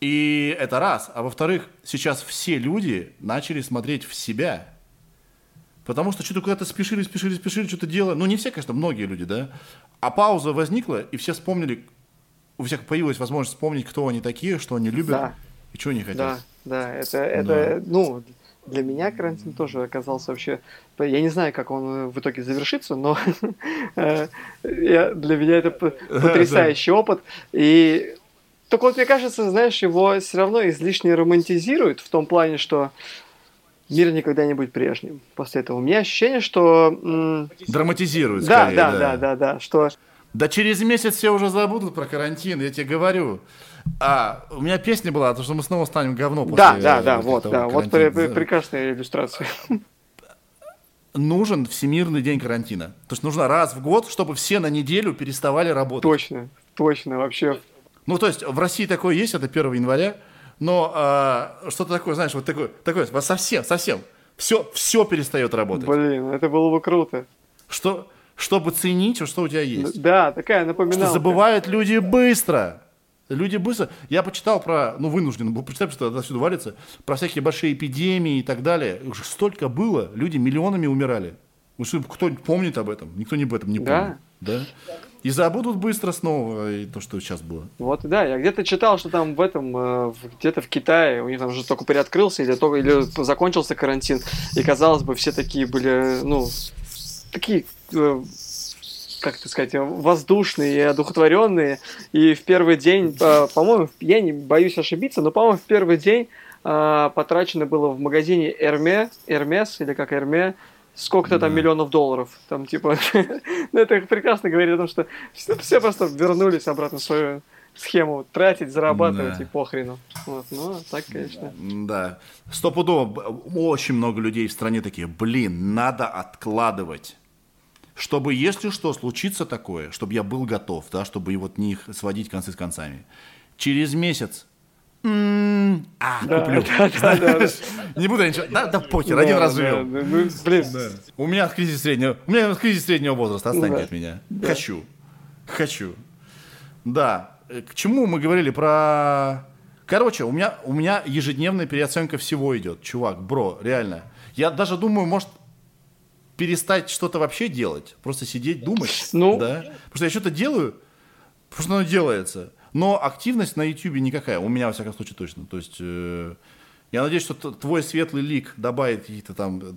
И это раз. А во-вторых, сейчас все люди начали смотреть в себя. Потому что что-то куда-то спешили, спешили, спешили, что-то делали. Ну, не все, конечно, многие люди, да. А пауза возникла, и все вспомнили, у всех появилась возможность вспомнить, кто они такие, что они любят да. и что они хотят. Да, да, это, это да. ну, для меня карантин тоже оказался вообще... Я не знаю, как он в итоге завершится, но [laughs] для меня это [laughs] потрясающий опыт. И только вот мне кажется, знаешь, его все равно излишне романтизируют в том плане, что мир никогда не будет прежним после этого. У меня ощущение, что... Драматизируют, да, скорее, да, да, да, да, да, что... Да через месяц все уже забудут про карантин, я тебе говорю. А, у меня песня была, то, что мы снова станем говно после Да, да, да, вот, да, вот при, при, прекрасная иллюстрация. Нужен Всемирный день карантина. То есть нужно раз в год, чтобы все на неделю переставали работать. Точно, точно, вообще. Ну, то есть в России такое есть, это 1 января, но а, что-то такое, знаешь, вот такое, такое, совсем, совсем, все, все перестает работать. Блин, это было бы круто. Что, чтобы ценить, что у тебя есть. Да, такая напоминалка. Что забывают люди быстро. Люди быстро... Я почитал про... Ну, вынужден был почитать, что это отсюда валится. Про всякие большие эпидемии и так далее. Уже столько было. Люди миллионами умирали. Кто-нибудь помнит об этом? Никто не об этом не помнит. Да. да? И забудут быстро снова и то, что сейчас было. Вот, да, я где-то читал, что там в этом, э, где-то в Китае, у них там уже только приоткрылся или, только, или закончился карантин, и, казалось бы, все такие были, ну, такие э, как это сказать, воздушные и одухотворенные. И в первый день, по-моему, я не боюсь ошибиться, но, по-моему, в первый день потрачено было в магазине Эрме, Эрмес, или как Эрме, сколько-то там миллионов долларов. Там, типа, [laughs] ну, это прекрасно говорит о том, что все просто вернулись обратно в свою схему тратить, зарабатывать да. и похрену. Вот, ну, так, конечно. Да. Стопудово. Очень много людей в стране такие, блин, надо откладывать. Чтобы, если что, случится такое, чтобы я был готов, да, чтобы вот не сводить концы с концами. Через месяц м-м, а, да, куплю. Да, да, да, да. Не буду ничего. Да, да похер, да, один раз живем. Да, ну, блин. Да. У меня кризис среднего. У меня кризис среднего возраста. Отстаньте да. от меня. Да. Хочу. Хочу. Да. Э, к чему мы говорили про... Короче, у меня, у меня ежедневная переоценка всего идет. Чувак, бро, реально. Я даже думаю, может, перестать что-то вообще делать. Просто сидеть, думать. Ну... Да? Потому что я что-то делаю, потому что оно делается. Но активность на YouTube никакая. У меня, во всяком случае, точно. То есть... Э, я надеюсь, что твой светлый лик добавит каких-то там э,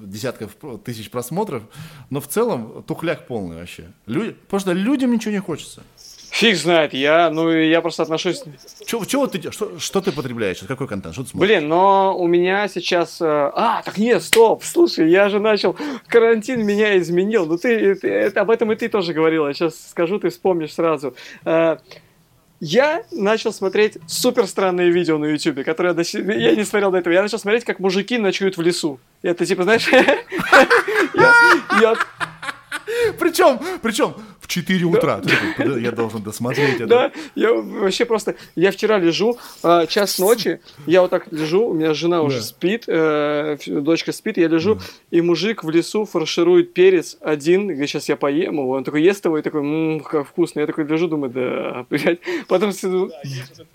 десятков тысяч просмотров, но в целом тухляк полный вообще. Люди, потому что людям ничего не хочется. Фиг знает, я, ну, я просто отношусь... Чего, чего ты, что, что ты потребляешь, какой контент, что ты смотришь? Блин, но у меня сейчас... Э, а, так нет, стоп, слушай, я же начал... Карантин меня изменил, ну ты, ты об этом и ты тоже говорила, сейчас скажу, ты вспомнишь сразу. Э, я начал смотреть супер странные видео на YouTube, которые я, я не смотрел до этого. Я начал смотреть, как мужики ночуют в лесу. Это типа, знаешь, [laughs] причем, причем 4 утра. Я должен досмотреть это. Да, я вообще просто... Я вчера лежу, а, час ночи, я вот так лежу, у меня жена уже спит, э, дочка спит, я лежу, и мужик в лесу фарширует перец один, говорит, сейчас я поем его, он такой ест его и такой, ммм, как вкусно. Я такой лежу, думаю, да, блядь. Потом...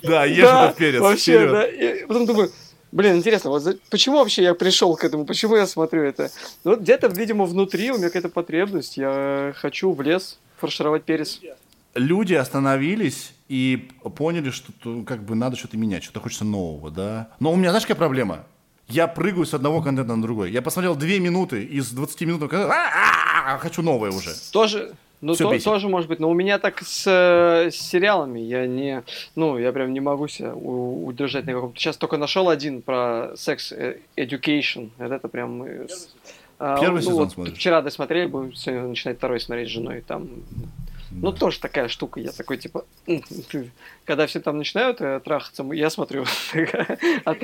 Да, ешь этот перец. Вообще, да. Потом думаю, Блин, интересно, вот за... почему вообще я пришел к этому? Почему я смотрю это? Ну, вот где-то, видимо, внутри у меня какая-то потребность. Я хочу в лес фаршировать перец. Люди остановились и поняли, что как бы надо что-то менять, что-то хочется нового, да. Но у меня, знаешь, какая проблема? Я прыгаю с одного контента на другой. Я посмотрел две минуты из 20 минут, хочу новое уже. Тоже, ну, то, тоже может быть. Но у меня так с, с сериалами. Я не... Ну, я прям не могу себя удержать на каком-то... Сейчас только нашел один про секс э, education. Это прям... А, Первый ну, сезон вот смотришь? Вчера досмотрели, будем сегодня начинать второй смотреть с женой. Там... Ну, тоже такая штука. Я такой, типа... Когда все там начинают э, трахаться, я смотрю. [laughs] А в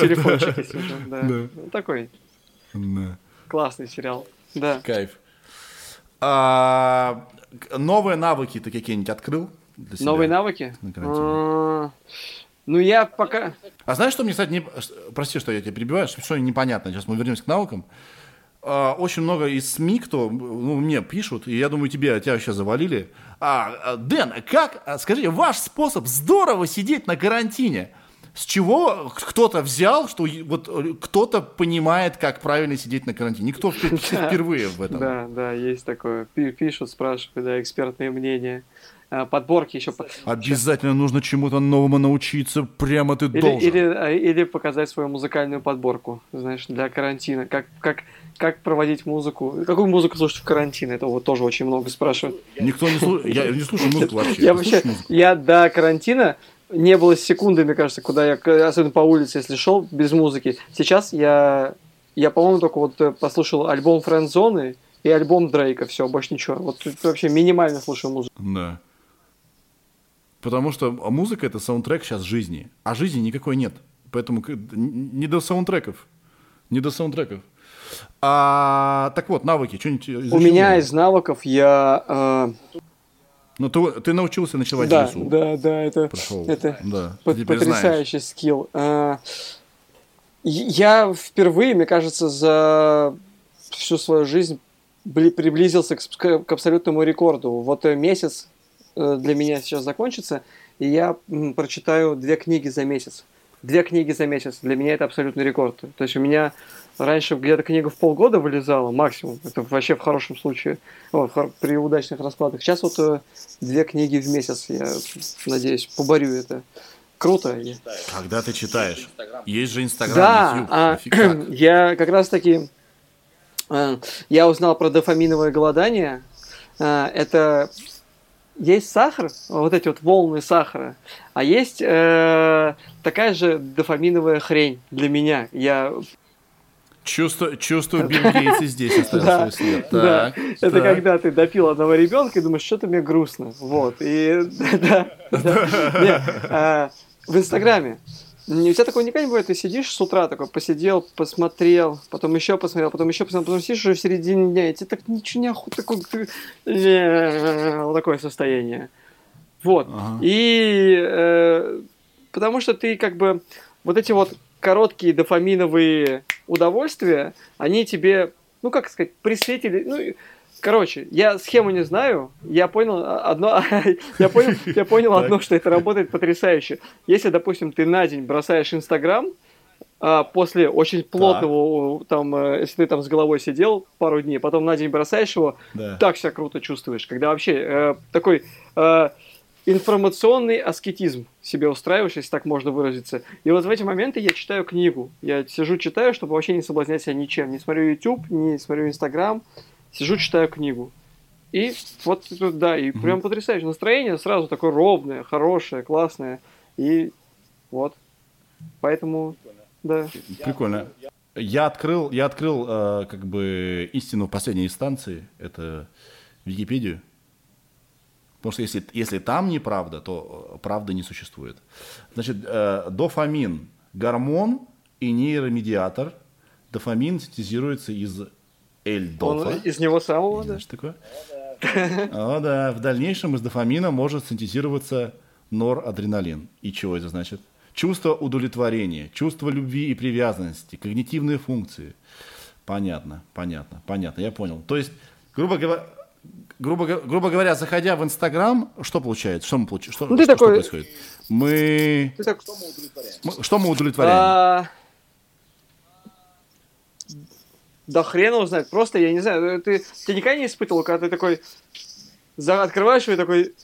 телефончике сижу. Такой классный сериал. Да. Кайф. А, новые навыки ты какие-нибудь открыл? Новые навыки? А, ну, я пока... А знаешь, что мне, кстати, не... прости, что я тебя перебиваю, что непонятно, сейчас мы вернемся к навыкам. А, очень много из СМИ, кто ну, мне пишут, и я думаю, тебе, тебя вообще завалили. А, а Дэн, как, скажи, ваш способ здорово сидеть на карантине – с чего кто-то взял, что вот э, кто-то понимает, как правильно сидеть на карантине. Никто [laughs] впервые в этом. Да, да, есть такое. Пишут, спрашивают, да, экспертные мнения. А, подборки еще. Обязательно нужно чему-то новому научиться, прямо ты или, должен. Или, а, или показать свою музыкальную подборку, знаешь, для карантина. Как, как, как проводить музыку. Какую музыку слушать в карантин? Это вот тоже очень много спрашивают. Никто не слушает. Я не слушаю музыку вообще. Я, вообще, я до карантина не было секунды, мне кажется, куда я, особенно по улице, если шел без музыки. Сейчас я, я по-моему, только вот э, послушал альбом Френдзоны и альбом Дрейка, все, больше ничего. Вот вообще минимально слушаю музыку. Да. Потому что музыка это саундтрек сейчас жизни, а жизни никакой нет. Поэтому не до саундтреков. Не до саундтреков. А, так вот, навыки, что-нибудь У меня из навыков я э, ну, ты, ты научился ночевать да, в лесу. Да, да, это, Прошел. это да, потрясающий знаешь. скилл. А, я впервые, мне кажется, за всю свою жизнь приблизился к, к абсолютному рекорду. Вот месяц э, для меня сейчас закончится, и я прочитаю две книги за месяц. Две книги за месяц. Для меня это абсолютный рекорд. То есть у меня Раньше где-то книга в полгода вылезала, максимум. Это вообще в хорошем случае, о, при удачных раскладах. Сейчас вот э, две книги в месяц, я надеюсь, поборю это. Круто. Когда ты читаешь? Есть же Инстаграм, да, YouTube. А, [clears throat] я как раз таки э, я узнал про дофаминовое голодание. Э, это есть сахар, вот эти вот волны сахара, а есть э, такая же дофаминовая хрень для меня. Я Чувствую, чувствую, Билл Гейтс и здесь [laughs] оставил Да, свой след. да. Так, Это так. когда ты допил одного ребенка и думаешь, что-то мне грустно. Вот. И [laughs] да, а, в Инстаграме. У тебя такого никогда не бывает, ты сидишь с утра такой, посидел, посмотрел, потом еще посмотрел, потом еще посмотрел, потом сидишь уже в середине дня, и тебе так ничего не охота, э, вот такое состояние. Вот. Ага. И э, потому что ты как бы вот эти вот короткие дофаминовые удовольствия, они тебе, ну как сказать, при свете, ли- ну короче, я схему не знаю, я понял одно, [laughs] я понял, я понял одно, что это работает потрясающе. Если, допустим, ты на день бросаешь Инстаграм, а, после очень плотного, там, э, если ты там с головой сидел пару дней, потом на день бросаешь его, Да. так себя круто чувствуешь, когда вообще э, такой э, информационный аскетизм себе устраиваешь, если так можно выразиться. И вот в эти моменты я читаю книгу. Я сижу, читаю, чтобы вообще не соблазнять себя ничем. Не смотрю YouTube, не смотрю Instagram. Сижу, читаю книгу. И вот, да, и прям потрясающе. Настроение сразу такое ровное, хорошее, классное. И вот. Поэтому, да. Прикольно. Я открыл, я открыл э, как бы истину последней инстанции, это Википедию. Потому что если, если там неправда, то э, правды не существует. Значит, э, дофамин – гормон и нейромедиатор. Дофамин синтезируется из эльдофа. Он из него самого, да. Знаешь такое? О, да. В дальнейшем из дофамина может синтезироваться норадреналин. И чего это значит? Чувство удовлетворения, чувство любви и привязанности, когнитивные функции. Понятно, понятно, понятно, я понял. То есть, грубо говоря, грубо, грубо говоря, заходя в Инстаграм, что получается? Что мы получаем? Что, Ну, ты что- что такой- происходит? Мы... Ты так- мы- Что мы удовлетворяем? А, Да хрена узнать. Просто, я не знаю, ты, ты никогда не испытывал, когда ты такой за, открываешь его и такой...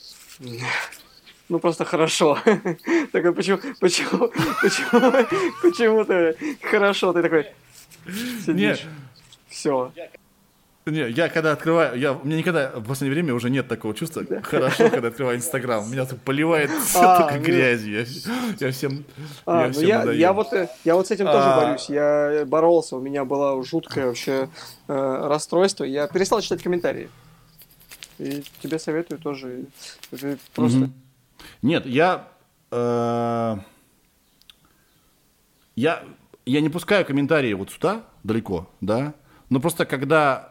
Ну, просто хорошо. [laughs] Такой, почему, почему, почему, почему-то хорошо. Ты такой Нет, сидишь. Все. Не, я когда открываю, я, у меня никогда в последнее время уже нет такого чувства. Хорошо, когда открываю Инстаграм. Меня тут поливает [laughs] А, только ну. грязью. Я, я всем, А, я ну всем я, я, вот, э, я вот с этим тоже А. борюсь. Я боролся, у меня было жуткое вообще э, расстройство. Я перестал читать комментарии. И тебе советую тоже. Просто... Нет, я, э, я, я не пускаю комментарии вот сюда, далеко, да, но просто когда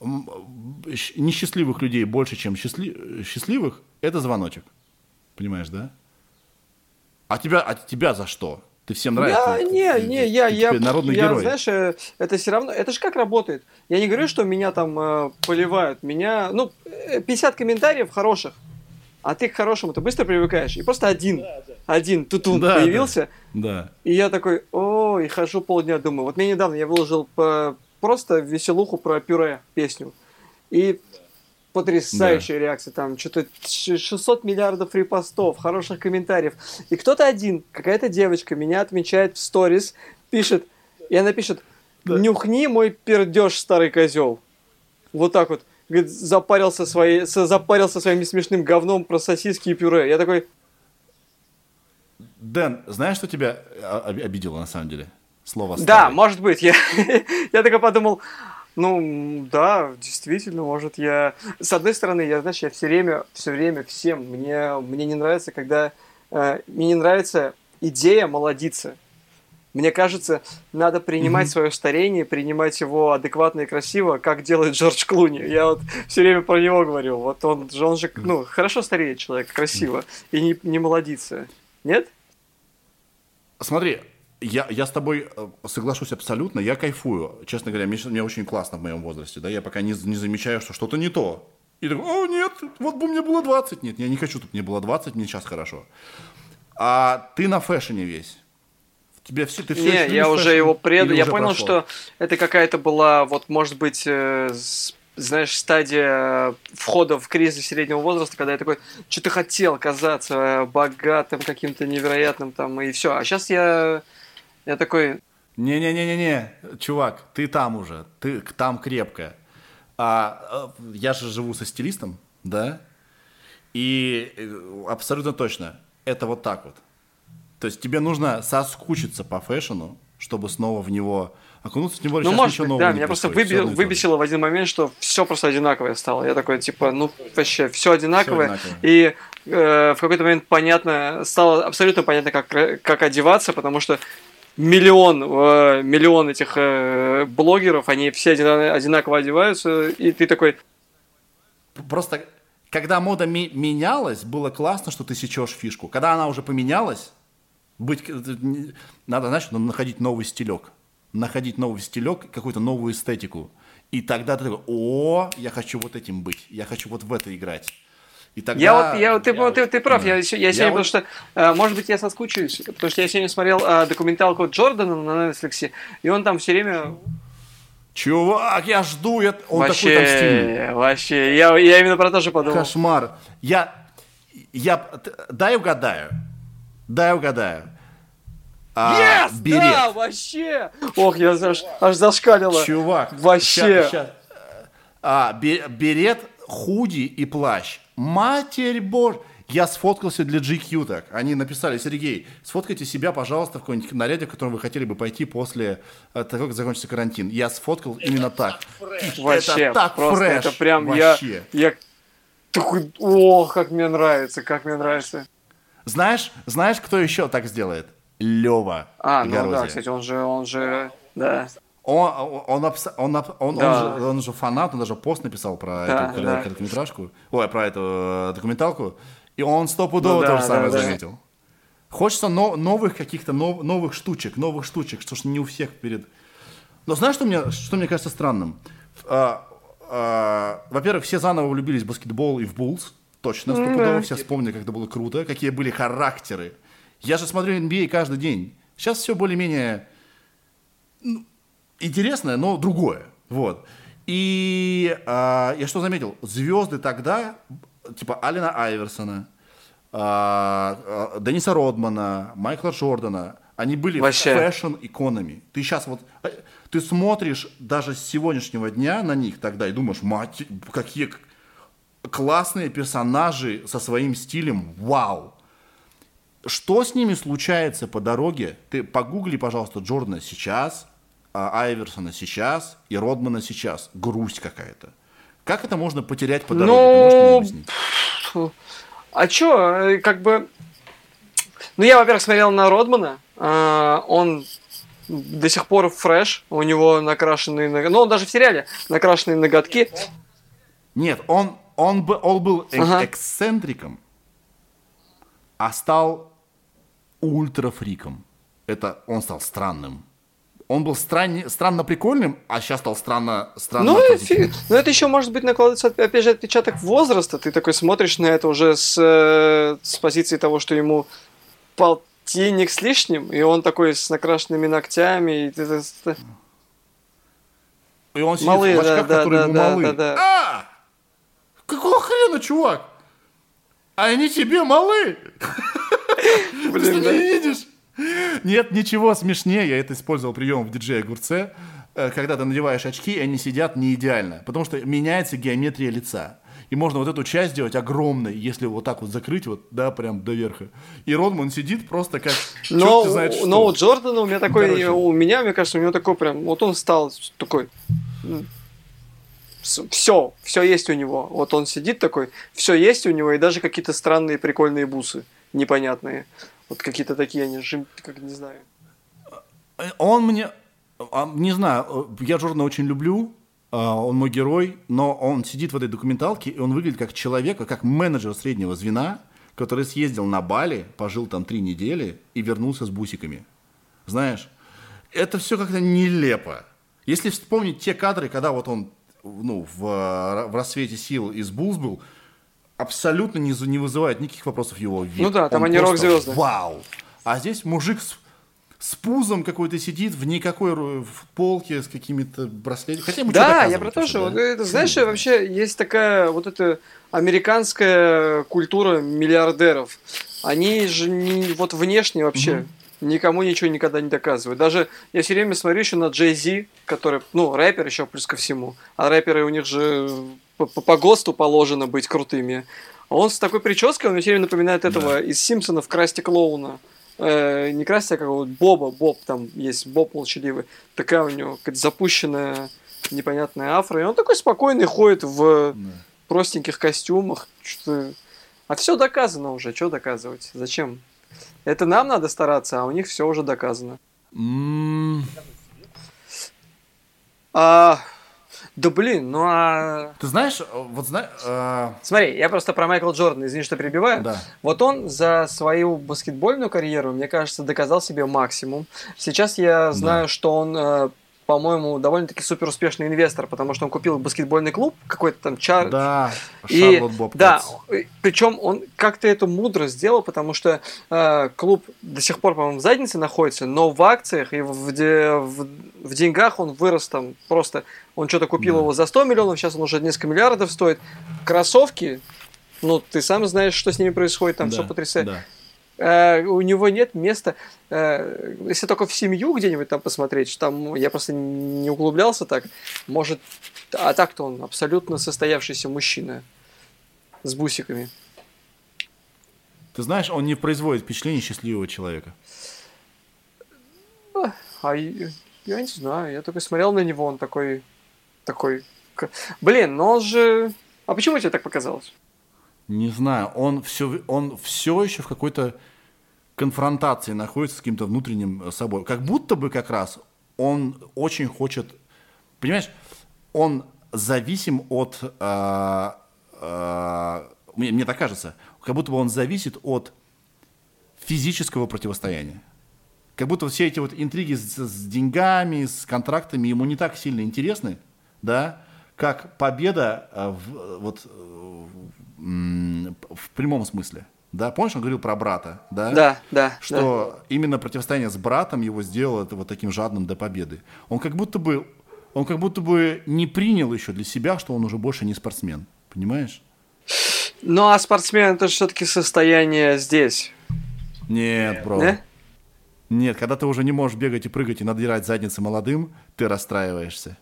несчастливых людей больше, чем счастли- счастливых, это звоночек. Понимаешь, да? А тебя, а тебя за что? Ты всем нравится? Я, Ты- не, ты- не, я, ты я, народный я, герой. знаешь, э, это все равно, это же как работает. Я не говорю, что меня там э, поливают, меня, ну, э, 50 комментариев хороших, а ты к хорошему, ты быстро привыкаешь. И просто один, один тутун Да, появился, Да. и я такой, о, и хожу полдня, думаю. Вот мне недавно я выложил по- просто веселуху про пюре песню. И потрясающая реакция, там что-то 600 миллиардов репостов, хороших комментариев. И кто-то один, какая-то девочка меня отмечает в сторис, пишет, и она пишет, нюхни мой пердеж, старый козел. Вот так вот. Говорит, запарился, своей, запарился своим несмешным говном про сосиски и пюре. Я такой, Дэн, знаешь, что тебя об- обидело на самом деле? Слово Да, «старый». может быть. Я, [laughs] я такой подумал, ну, да, действительно, может, я... С одной стороны, я, знаешь, я все время, все время всем, мне, мне не нравится, когда... э, мне не нравится идея молодиться. Мне кажется, надо принимать свое старение, принимать его адекватно и красиво, как делает Джордж Клуни. Я вот все время про него говорю. Вот он он же ну, хорошо стареет человек, красиво, и не, не молодится. Нет? Смотри, я, я с тобой э, соглашусь абсолютно, я кайфую. Честно говоря, мне, мне очень классно в моем возрасте, да, я пока не, не замечаю, что что-то не то. И такой, о, нет, вот бы мне было 20. Нет, я не хочу, чтобы мне было 20, мне сейчас хорошо. А ты на фэшне весь. Тебе все, ты все Не, я уже fashion его преду. или Я понял, прошло? что это какая-то была, вот, может быть, э, знаешь, стадия входа в кризис среднего возраста, когда я такой, что-то хотел казаться э, богатым, каким-то невероятным там, и все. А сейчас я, я такой, Не-не-не-не-не, чувак, ты там уже, ты там крепко. А, э, я же живу со стилистом, да? И э, абсолютно точно, это вот так вот. То есть тебе нужно соскучиться по фэшну, чтобы снова в него окунуться, тем более ну, может быть, да, меня просто выби- выбесило в один момент, что все просто одинаковое стало. Я такой, типа, ну, вообще, все одинаковое. Одинаковое. И э, в какой-то момент понятно, стало абсолютно понятно, как, как одеваться, потому что миллион, э, миллион этих э, блогеров, они все одинаково одеваются, и ты такой... Просто, когда мода ми- менялась, было классно, что ты сечешь фишку. Когда она уже поменялась, быть, надо, знаешь, находить новый стилек находить новый стилек, какую-то новую эстетику. И тогда ты такой, о, я хочу вот этим быть, я хочу вот в это играть. И тогда... Я вот, я, ты, я, ты, ты прав, да. я, я сегодня, я потому вот... что, э, может быть, я соскучаюсь, потому что я сегодня смотрел э, документалку Джордана на Netflix, и он там все время Чувак, я жду, я... он вообще, такой там стильный. Вообще, я, я именно про то же подумал. Кошмар. Я, я, дай угадаю, дай угадаю. А, yes, берет. да, вообще. Ох, я аж, аж зашкалила. Чувак. Вообще. Ща, ща. А, берет, худи и плащ. Матерь божья. Я сфоткался для GQ так. Они написали, Сергей, сфоткайте себя, пожалуйста, в каком-нибудь наряде, в котором вы хотели бы пойти после э, того, как закончится карантин. Я сфоткал именно так. Вообще, это так просто, фреш. Это прям Вообще. я... я такой, ох, как мне нравится, как мне нравится. Знаешь, знаешь, кто еще так сделает? Лева. А, ну да, кстати, он же, он же, да. Он, он, он, он, да. он, же, он же фанат, он даже пост написал про да, эту да. короткометражку, ой, про эту э, документалку, и он стопудово ну, да, то же самое да, заметил. Да. Хочется но, новых каких-то нов, новых штучек, новых штучек, что ж не у всех перед... Но знаешь, что мне, что мне кажется странным? А, а, во-первых, все заново влюбились в баскетбол и в Буллс, точно, стопудово, все вспомнили, как это было круто, какие были характеры я же смотрю NBA каждый день. Сейчас все более-менее ну, интересное, но другое. Вот. И э, я что заметил? Звезды тогда, типа Алина Айверсона, э, э, Дениса Родмана, Майкла Джордана, они были Вообще. фэшн-иконами. Ты сейчас вот, э, ты смотришь даже с сегодняшнего дня на них тогда и думаешь, мать, какие классные персонажи со своим стилем, вау. Что с ними случается по дороге? Ты погугли, пожалуйста, Джордана сейчас, а Айверсона сейчас и Родмана сейчас. Грусть какая-то. Как это можно потерять по дороге? Ну, а чё, э, как бы... Ну, я, во-первых, смотрел на Родмана. А, он до сих пор фреш. У него накрашенные... Ну, он даже в сериале накрашенные ноготки. Нет, он, он, он был ага. эксцентриком, а стал ультрафриком. Это он стал странным. Он был странно, странно прикольным, а сейчас стал странно, странно ну, фи... ну, это еще может быть накладывается, опять же, отпечаток возраста. Ты такой смотришь на это уже с, э, с позиции того, что ему полтинник с лишним, и он такой с накрашенными ногтями. И, ты, и он сидит Малые, в очках, да, которые да, ему да, малы. Да, да. А! Какого хрена, чувак? Они тебе малы! [laughs] Блин, Ты не видишь? Нет, ничего смешнее. Я это использовал прием в диджей огурце. Э, когда ты надеваешь очки, и они сидят не идеально. Потому что меняется геометрия лица. И можно вот эту часть сделать огромной, если вот так вот закрыть, вот, да, прям до верха. И Родман сидит просто как но, знает что. Но у Джордана у меня такой, Короче. у меня, мне кажется, у него такой прям, вот он стал такой, все, все есть у него. Вот он сидит такой, все есть у него, и даже какие-то странные прикольные бусы непонятные. Вот какие-то такие они, жим, как не знаю. Он мне, а, не знаю, я Джордана очень люблю, а, он мой герой, но он сидит в этой документалке, и он выглядит как человек, как менеджер среднего звена, который съездил на Бали, пожил там три недели и вернулся с бусиками. Знаешь, это все как-то нелепо. Если вспомнить те кадры, когда вот он ну, в, в рассвете сил из Булls был, абсолютно не, не вызывает никаких вопросов его вид. Ну да, там Он они рок-звезды. Вау! А здесь мужик с, с пузом какой-то сидит в никакой в полке с какими-то браслетами. Хотя ему Да, я про то, что, да? это, знаешь, вообще есть такая вот эта американская культура миллиардеров. Они же не, вот внешне вообще mm никому ничего никогда не доказывают. Даже я все время смотрю еще на Джей Зи, который, ну, рэпер еще плюс ко всему. А рэперы у них же по, по ГОСТу положено быть крутыми. А он с такой прической, он мне все время напоминает этого да. из Симпсонов Красти Клоуна. э, не красится, как вот Боба, Боб, там есть Боб молчаливый, такая у него какая-то запущенная непонятная афро, и он такой спокойный ходит в да. простеньких костюмах, что а все доказано уже, что доказывать, зачем? Это нам надо стараться, а у них все уже доказано. Mm. А, да блин, ну а... Ты знаешь, вот знаешь... Э... Смотри, я просто про Майкла Джордана, извини, что перебиваю. Да. Вот он за свою баскетбольную карьеру, мне кажется, доказал себе максимум. Сейчас я знаю, да. что он э, по-моему, довольно-таки супер успешный инвестор, потому что он купил баскетбольный клуб, какой-то там чар. Да, и, Да, причем он как-то это мудро сделал, потому что э, клуб до сих пор, по-моему, в заднице находится, но в акциях и в, в, в деньгах он вырос там просто. Он что-то купил да. его за 100 миллионов, сейчас он уже несколько миллиардов стоит. Кроссовки, ну, ты сам знаешь, что с ними происходит, там да, все потрясающе. Да. Э, у него нет места, э, если только в семью где-нибудь там посмотреть, там я просто не углублялся так, может, а так-то он абсолютно состоявшийся мужчина с бусиками. Ты знаешь, он не производит впечатление счастливого человека. А я, я не знаю, я только смотрел на него, он такой, такой, блин, но он же, а почему тебе так показалось? Не знаю, он все, он все еще в какой-то конфронтации находится с каким-то внутренним э, собой. Как будто бы как раз он очень хочет, понимаешь, он зависим от, э, э, мне, мне так кажется, как будто бы он зависит от физического противостояния. Как будто все эти вот интриги с, с деньгами, с контрактами ему не так сильно интересны, да, как победа э, в, вот, в прямом смысле. Да, помнишь, он говорил про брата, да? Да, да. Что да. именно противостояние с братом его сделало это вот таким жадным до победы. Он как будто бы, он как будто бы не принял еще для себя, что он уже больше не спортсмен, понимаешь? Ну, а спортсмен это все-таки состояние здесь. Нет, бро. Да? Нет, когда ты уже не можешь бегать и прыгать и надирать задницы молодым, ты расстраиваешься.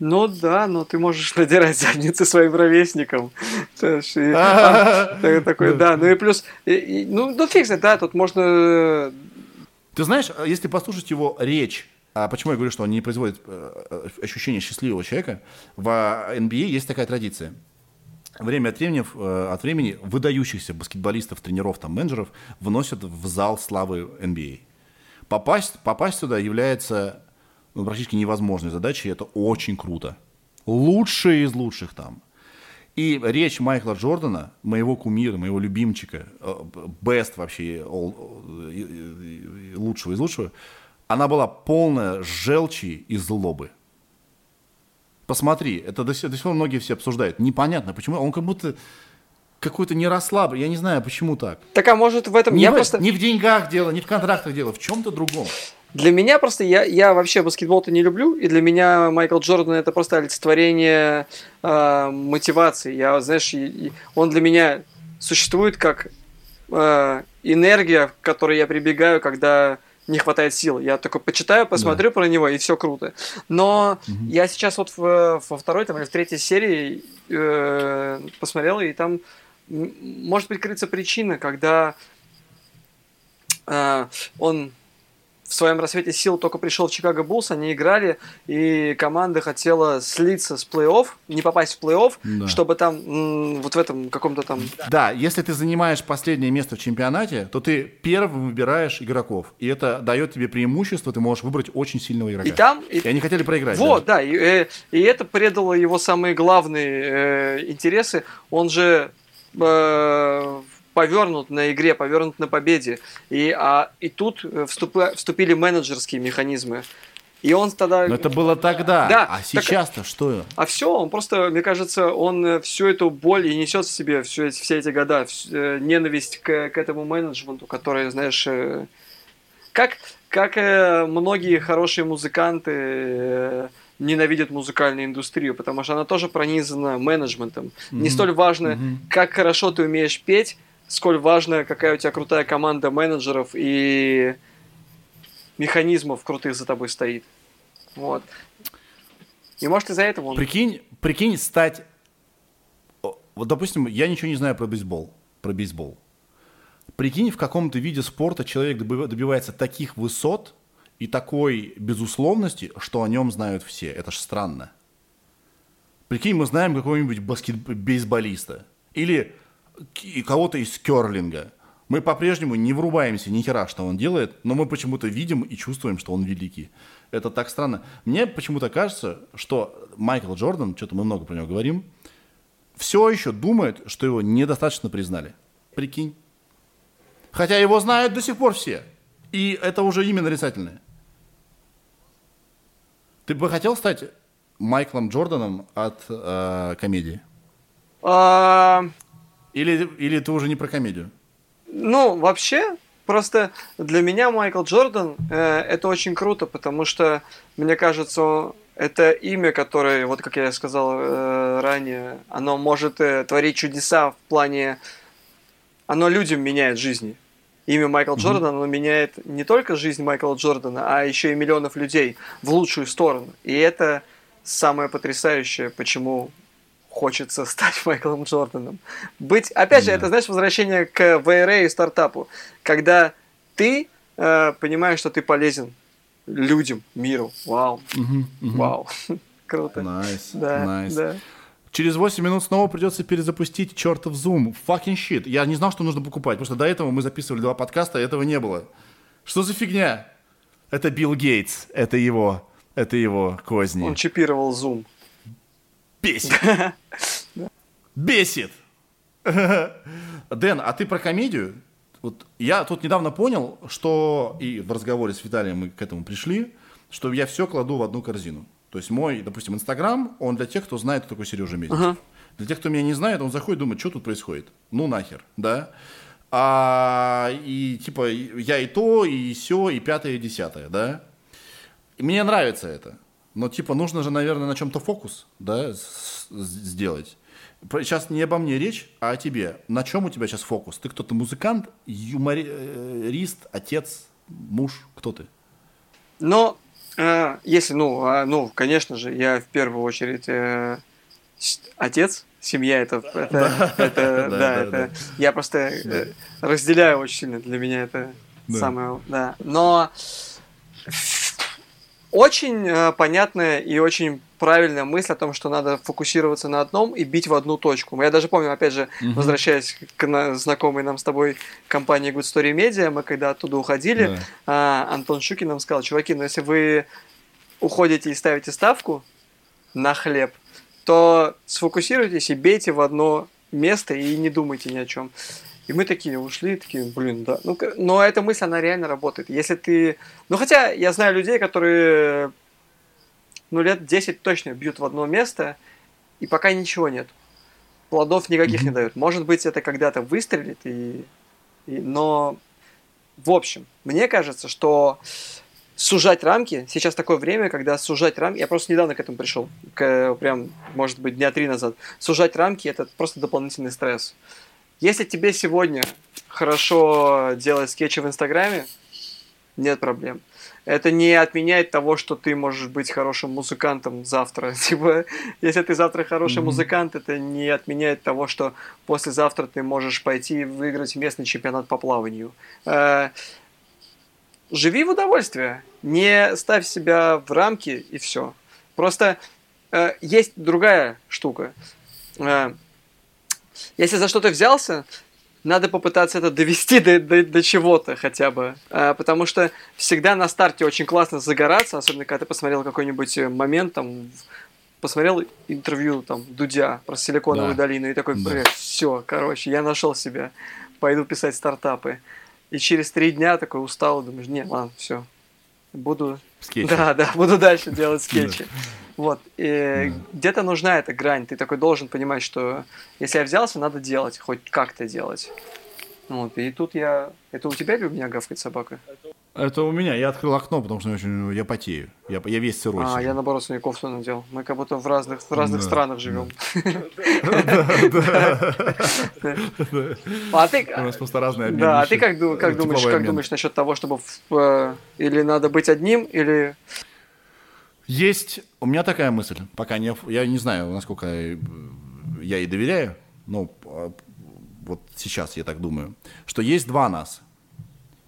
Ну да, но ты можешь [laughs] надирать задницы своим ровесникам. [laughs] [laughs] А, такой, да, ну и плюс, ну, ну фиг да, тут можно... Э, ты знаешь, если послушать его речь, а почему я говорю, что он не производит э, ощущение счастливого человека, в NBA есть такая традиция. Время от времени, э, от времени выдающихся баскетболистов, тренеров, там, менеджеров вносят в зал славы NBA. Попасть, попасть сюда является ну, практически невозможной задачей, и это очень круто. Лучшие из лучших там. И речь Майкла Джордана, моего кумира, моего любимчика, best вообще, all, лучшего из лучшего, она была полная желчи и злобы. Посмотри, это до сих, до сих пор многие все обсуждают. Непонятно, почему. Он как будто какой-то не расслаблен. Я не знаю, почему так. Так а может в этом... Не, я в, просто... не в деньгах дело, не в контрактах дело, в чем-то другом. Для меня просто, я, я вообще баскетбол-то не люблю, и для меня Майкл Джордан это просто олицетворение э, мотивации. Я, знаешь, и, он для меня существует как э, энергия, к которой я прибегаю, когда не хватает сил. Я только почитаю, посмотрю да. про него, и все круто. Но угу. я сейчас вот в, во второй там, или в третьей серии э, посмотрел, и там может быть крыться причина, когда э, он в своем рассвете сил только пришел в Чикаго Буллс, они играли, и команда хотела слиться с плей-офф, не попасть в плей-офф, да. чтобы там м- вот в этом каком-то там... Да, если ты занимаешь последнее место в чемпионате, то ты первым выбираешь игроков, и это дает тебе преимущество, ты можешь выбрать очень сильного игрока. И там... И, и они хотели проиграть. Вот, да, да и, э, и это предало его самые главные э, интересы. Он же... Э, повернут на игре, повернут на победе. И, а, и тут э, вступи, вступили менеджерские механизмы. И он тогда... Но это было тогда. Да. А сейчас-то что? А все, он просто, мне кажется, он э, всю эту боль и несет в себе все эти, все эти года. Э, ненависть к, к этому менеджменту, который, знаешь, как, как многие хорошие музыканты ненавидят музыкальную индустрию, потому что она тоже пронизана менеджментом. Mm-hmm. Не столь важно, mm-hmm. как хорошо ты умеешь петь, сколь важно, какая у тебя крутая команда менеджеров и механизмов крутых за тобой стоит. Вот. И может из-за этого он... Прикинь, прикинь стать... Вот, допустим, я ничего не знаю про бейсбол. Про бейсбол. Прикинь, в каком-то виде спорта человек добивается таких высот и такой безусловности, что о нем знают все. Это ж странно. Прикинь, мы знаем какого-нибудь баскет... бейсболиста или кого-то из керлинга. Мы по-прежнему не врубаемся ни хера, что он делает, но мы почему-то видим и чувствуем, что он великий. Это так странно. Мне почему-то кажется, что Майкл Джордан, что-то мы много про него говорим, все еще думает, что его недостаточно признали. Прикинь. Хотя его знают до сих пор все. И это уже имя нарицательное. Ты бы хотел стать Майклом Джорданом от э, комедии? А... Или, или ты уже не про комедию? Ну, вообще, просто для меня Майкл Джордан э, это очень круто, потому что, мне кажется, это имя, которое, вот как я сказал э, ранее, оно может э, творить чудеса в плане... Оно людям меняет жизни имя Майкл Джордан, оно меняет не только жизнь Майкла Джордана, а еще и миллионов людей в лучшую сторону. И это самое потрясающее, почему хочется [laughs] стать Майклом Джорданом. Быть, опять же, это, знаешь, возвращение к ВРА и стартапу, когда ты э, понимаешь, что ты полезен людям, миру. Вау. Вау. [laughs] Круто. Nice. Да, nice. да. Через 8 минут снова придется перезапустить чертов Zoom. Fucking shit. Я не знал, что нужно покупать, потому что до этого мы записывали два подкаста, и этого не было. Что за фигня? Это Билл Гейтс. Это его. Это его козни. Он чипировал Zoom. Бесит. [laughs] Бесит. Дэн, а ты про комедию? Вот я тут недавно понял, что и в разговоре с Виталием мы к этому пришли, что я все кладу в одну корзину. То есть мой, допустим, Инстаграм, он для тех, кто знает, кто такой Сережа Мезенцев. Ага. Для тех, кто меня не знает, он заходит, думает, что тут происходит. Ну нахер, да? А, и типа я и то, и все, и пятое, и десятое, да? И мне нравится это. Но типа нужно же, наверное, на чем-то фокус, да, сделать. Сейчас не обо мне речь, а о тебе. На чем у тебя сейчас фокус? Ты кто-то музыкант, юморист, отец, муж? Кто ты? Но а, если, ну, а, ну, конечно же, я в первую очередь э, отец, семья это, это, это, да, это, [laughs] я просто э, разделяю очень сильно, для меня это самое, да, но очень э, понятная и очень правильная мысль о том, что надо фокусироваться на одном и бить в одну точку. Я даже помню, опять же, угу. возвращаясь к на, знакомой нам с тобой компании Good Story Media, мы когда оттуда уходили, да. а, Антон Шукин нам сказал, чуваки, ну если вы уходите и ставите ставку на хлеб, то сфокусируйтесь и бейте в одно место и не думайте ни о чем. И мы такие ушли, такие, блин, да. Ну, но эта мысль, она реально работает. Если ты... Ну, хотя я знаю людей, которые ну, лет 10 точно бьют в одно место, и пока ничего нет. Плодов никаких mm-hmm. не дают. Может быть, это когда-то выстрелит, и, и, но в общем, мне кажется, что сужать рамки, сейчас такое время, когда сужать рамки, я просто недавно к этому пришел, к, прям, может быть, дня три назад, сужать рамки это просто дополнительный стресс. Если тебе сегодня хорошо делать скетчи в Инстаграме, нет проблем это не отменяет того, что ты можешь быть хорошим музыкантом завтра. [laughs] Типа, если ты завтра хороший mm-hmm. музыкант, это не отменяет того, что послезавтра ты можешь пойти выиграть местный чемпионат по плаванию. Э, живи в удовольствие, не ставь себя в рамки и все. Просто э, есть другая штука. Э, если за что-то взялся, надо попытаться это довести до, до, до чего-то хотя бы. А, потому что всегда на старте очень классно загораться, особенно когда ты посмотрел какой-нибудь э, момент, там, посмотрел интервью там Дудя про Силиконовую да. долину и такой, да. все, короче, я нашел себя, пойду писать стартапы. И через три дня такой устал, думаешь, не, ладно, все, буду... Скетчи. Да, да, буду дальше делать [laughs] скетчи. Вот. И mm. где-то нужна эта грань. Ты такой должен понимать, что если я взялся, надо делать, хоть как-то делать. Вот. И тут я... Это у тебя или у меня гавкает собака? Это у меня. Я открыл окно, потому что очень, я потею. Я, я весь сырой. А, я наоборот свою кофту надел. Мы как будто в разных, в разных да, странах живем. [laughs] А ты... У нас просто разные Да, а ты как думаешь, как думаешь насчет того, чтобы э, или надо быть одним, или есть у меня такая мысль, пока не, я не знаю, насколько я ей доверяю, но вот сейчас я так думаю, что есть два нас.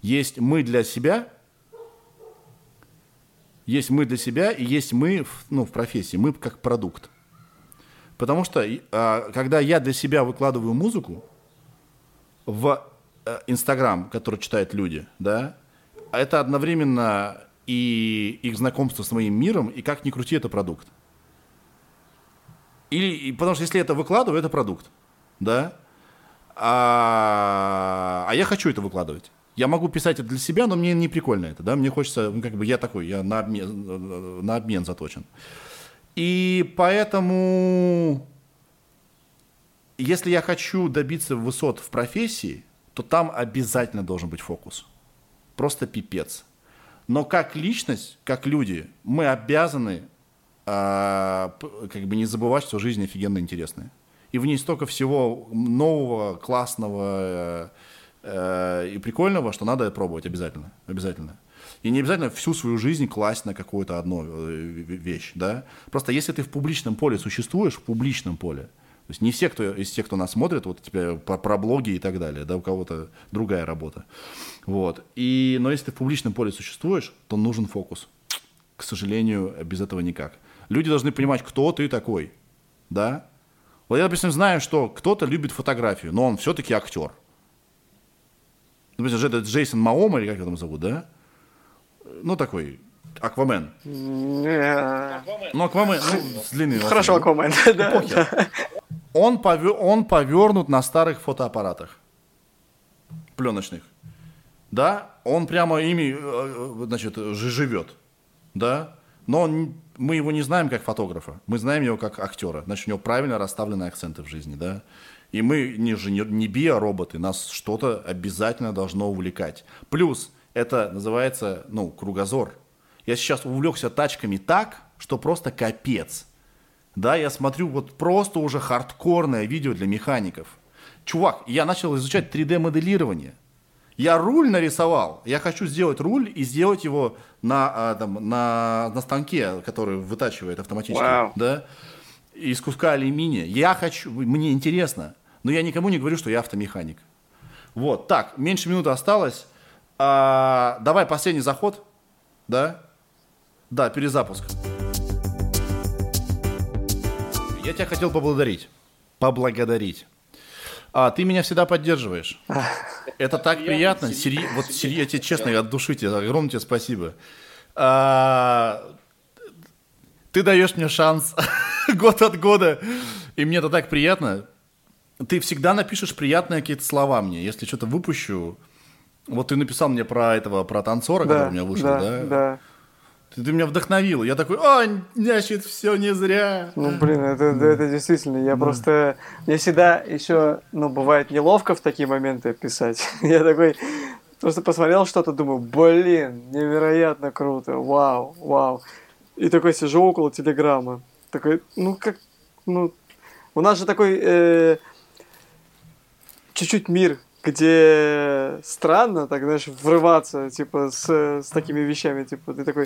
Есть мы для себя, есть мы для себя и есть мы в, ну, в профессии, мы как продукт. Потому что а, когда я для себя выкладываю музыку в э, Инстаграм, который читают люди, да, это одновременно и их знакомство с моим миром, и как ни крути, это продукт. Или, потому что если это выкладываю, это продукт, да, а, а я хочу это выкладывать. Я могу писать это для себя, но мне не прикольно это, да, мне хочется, ну, как бы я такой, я на обмен, на обмен заточен. И поэтому, если я хочу добиться высот в профессии, то там обязательно должен быть фокус. Просто пипец. Но как личность, как люди, мы обязаны э, как бы не забывать, что жизнь офигенно интересная. И в ней столько всего нового, классного, Э, и прикольного, что надо пробовать обязательно, обязательно. И не обязательно всю свою жизнь класть на какую-то одну э, вещь, да. Просто если ты в публичном поле существуешь, в публичном поле, то есть не все, кто из тех, кто нас смотрит, вот тебе про, про блоги и так далее, да, у кого-то другая работа. Вот. И, но если ты в публичном поле существуешь, то нужен фокус. К сожалению, без этого никак. Люди должны понимать, кто ты такой, да. Вот я, допустим, знаю, что кто-то любит фотографию, но он все-таки актер допустим, это Джейсон Маома, или как его там зовут, да? Ну, такой, Аквамен. Ну, Аквамен, ну, с длинными Хорошо, Аквамен, [laughs] да. Он, повер, он повернут на старых фотоаппаратах пленочных. Да, он прямо ими, э, значит, живет. Да, но он, мы его не знаем как фотографа, мы знаем его как актера. Значит, у него правильно расставлены акценты в жизни, да. И мы не, не биороботы, нас что-то обязательно должно увлекать. Плюс это называется, ну, кругозор. Я сейчас увлекся тачками так, что просто капец. Да, я смотрю вот просто уже хардкорное видео для механиков. Чувак, я начал изучать 3D-моделирование. Я руль нарисовал. Я хочу сделать руль и сделать его на, а, там, на, на станке, который вытачивает автоматически. Wow. Да? Из куска алюминия. Я хочу, мне интересно. Но я никому не говорю, что я автомеханик. Вот, так, меньше минуты осталось. А, давай последний заход. Да? Да, перезапуск. Я тебя хотел поблагодарить. Поблагодарить. А, ты меня всегда поддерживаешь. [laughs] Это так приятно. Сери... Вот сери... я тебе честно, от души тебе, огромное тебе спасибо. А... Ты даешь мне шанс [laughs] год от года. И мне это так приятно ты всегда напишешь приятные какие-то слова мне. Если что-то выпущу, вот ты написал мне про этого, про танцора, да, который у меня вышел, да? Да, да. Ты, ты меня вдохновил. Я такой, а, значит, все не зря. Ну, блин, это, это, это действительно. Я да. просто... Мне всегда еще, ну, бывает неловко в такие моменты писать. [laughs] я такой просто посмотрел что-то, думаю, блин, невероятно круто, вау, вау. И такой сижу около телеграмма. Такой, ну, как, ну, у нас же такой... Э, чуть-чуть мир, где странно, так, знаешь, врываться, типа, с, с такими вещами, типа, ты такой,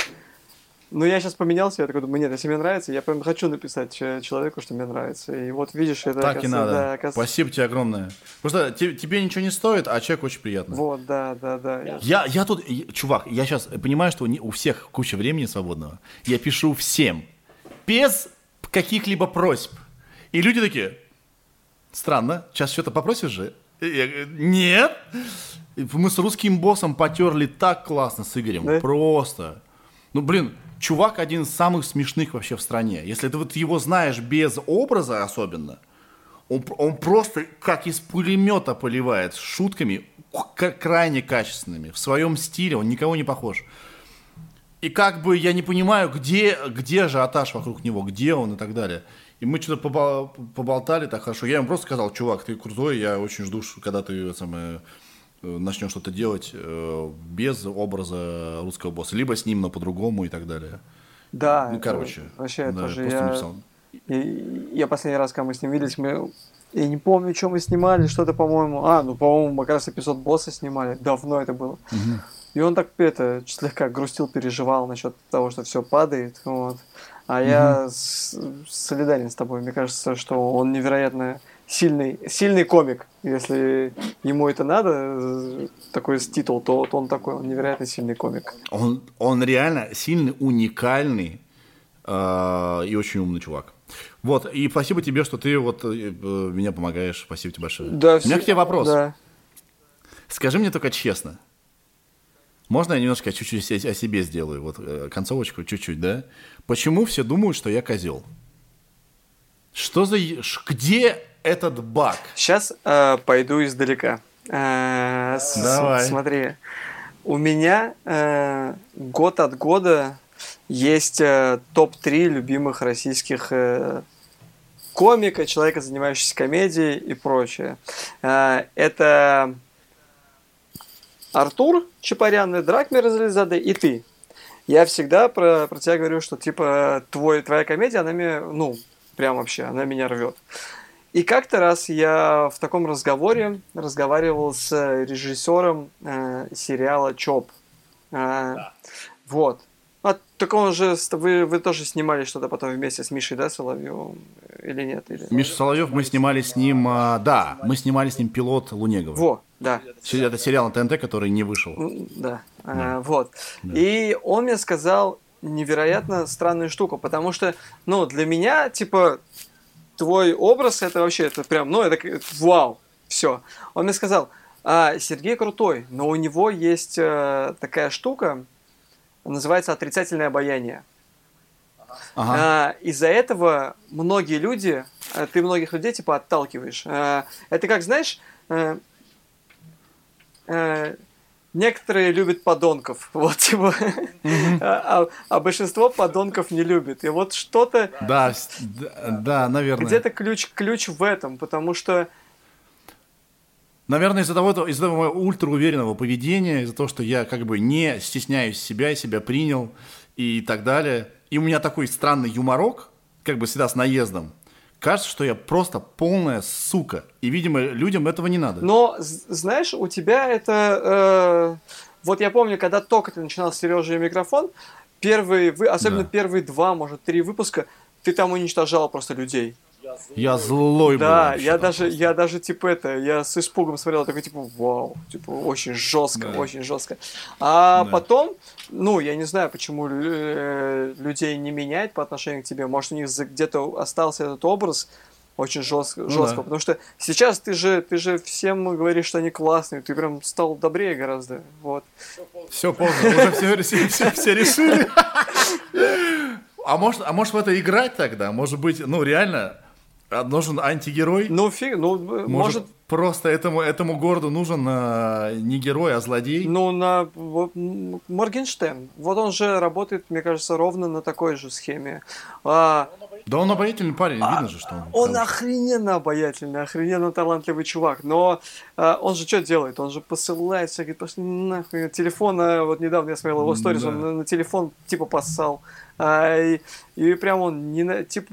ну, я сейчас поменялся, я такой думаю, нет, если мне нравится, я прям хочу написать человеку, что мне нравится. И вот видишь, это Так и надо. Да, оказывается... Спасибо тебе огромное. Просто тебе ничего не стоит, а человек очень приятный. Вот, да, да, да. Я, я тут, чувак, я сейчас понимаю, что у всех куча времени свободного. Я пишу всем, без каких-либо просьб. И люди такие, странно, сейчас что-то попросишь же? Я говорю, нет. Мы с русским боссом потерли так классно с Игорем. Да? Просто. Ну, блин, чувак один из самых смешных вообще в стране. Если ты вот его знаешь без образа особенно, он, он просто как из пулемета поливает шутками крайне качественными. В своем стиле он никого не похож. И как бы я не понимаю, где, где же Аташ вокруг него, где он и так далее. И мы что-то поболтали так хорошо. Я ему просто сказал, чувак, ты крутой, я очень жду, когда ты самое, э, начнешь что-то делать э, без образа русского босса. Либо с ним, но по-другому и так далее. Да. Ну, короче. Вообще, да, тоже я... Написал. Я, я последний раз, когда мы с ним виделись, мы я не помню, что мы снимали, что-то, по-моему... А, ну, по-моему, мы как раз эпизод босса снимали. Давно это было. Угу. И он так это слегка грустил, переживал насчет того, что все падает. Вот. А я с- солидарен с тобой. Мне кажется, что он невероятно сильный, сильный комик. Если ему это надо, такой титул, то, то он такой, он невероятно сильный комик. Он, он реально сильный, уникальный э, и очень умный чувак. Вот, и спасибо тебе, что ты вот э, э, меня помогаешь. Спасибо тебе большое. Да, У меня все- к тебе вопрос. Да. Скажи мне только честно. Можно я немножко чуть-чуть о себе сделаю? Вот э, концовочку чуть-чуть, да? Почему все думают, что я козел? Что за... Где этот баг? Сейчас э, пойду издалека. Э, с- Давай. Смотри, у меня э, год от года есть э, топ-3 любимых российских э, комика, человека, занимающегося комедией и прочее. Э, это Артур Чапарян, Драк Мирзализаде и ты. Я всегда про, про тебя говорю, что типа твой, твоя комедия, она меня, ну, прям вообще, она меня рвет. И как-то раз я в таком разговоре разговаривал с режиссером э, сериала ЧОП. Э, Вот. А, так он же, вы, вы тоже снимали что-то потом вместе с Мишей, да, Соловьевым? Или нет? Или... Миша Соловьев, мы снимали с ним... а, да, мы снимали с ним пилот Лунегова. Во, да. Это сериал на ТНТ, который не вышел. М, Да, А, вот. И он мне сказал невероятно странную штуку, потому что, ну, для меня, типа, твой образ, это вообще, это прям, ну, это к- вау, все. Он мне сказал, а, Сергей крутой, но у него есть э, такая штука, называется отрицательное обаяние. Ага. А, из-за этого многие люди, а, ты многих людей типа отталкиваешь. А, это как, знаешь, э, э, некоторые любят подонков, [laughs] вот типа, а, а- а большинство подонков не любит. И вот что-то Да, да, наверное. где-то ключ ключ в этом, потому что Наверное, из-за того, из-за того моего ультрауверенного поведения, из-за того, что я как бы не стесняюсь себя, себя принял и так далее. И у меня такой странный юморок, как бы всегда с наездом. Кажется, что я просто полная сука. И, видимо, людям этого не надо. Но, знаешь, у тебя это... э, вот я помню, когда только ты начинал с Сережей и микрофон, первые, вы, особенно Да. первые два, может, три выпуска, ты там уничтожал просто людей. Я злой был. Да, я даже, я даже, типа, это, я с испугом смотрел, такой, типа, вау, типа, очень жестко, Да. очень жестко. А Да. потом, ну, я не знаю, почему э, людей не меняет по отношению к тебе, может, у них где-то остался этот образ очень жестко, Ну жестко, да. потому что сейчас ты же, ты же всем говоришь, что они классные, ты прям стал добрее гораздо, вот. Все поздно, уже все, все, все- все решили. [laughs] А может, а может в это играть тогда? Может быть, ну реально, а, нужен антигерой? Ну, фиг, ну, Может, может, просто этому, этому городу нужен а, не герой, а злодей? Ну, на вот, м, Моргенштерн. Вот он же работает, мне кажется, ровно на такой же схеме. А, Да он обаятельный парень, видно же, что он. он хороший. охрененно обаятельный, охрененно талантливый чувак. Но а, он же что делает? Он же посылает всякие, пошли нахуй. Телефон, а, вот недавно я смотрел его сторис, он Да. на, на телефон типа поссал. А, и, и прям он не на, типа,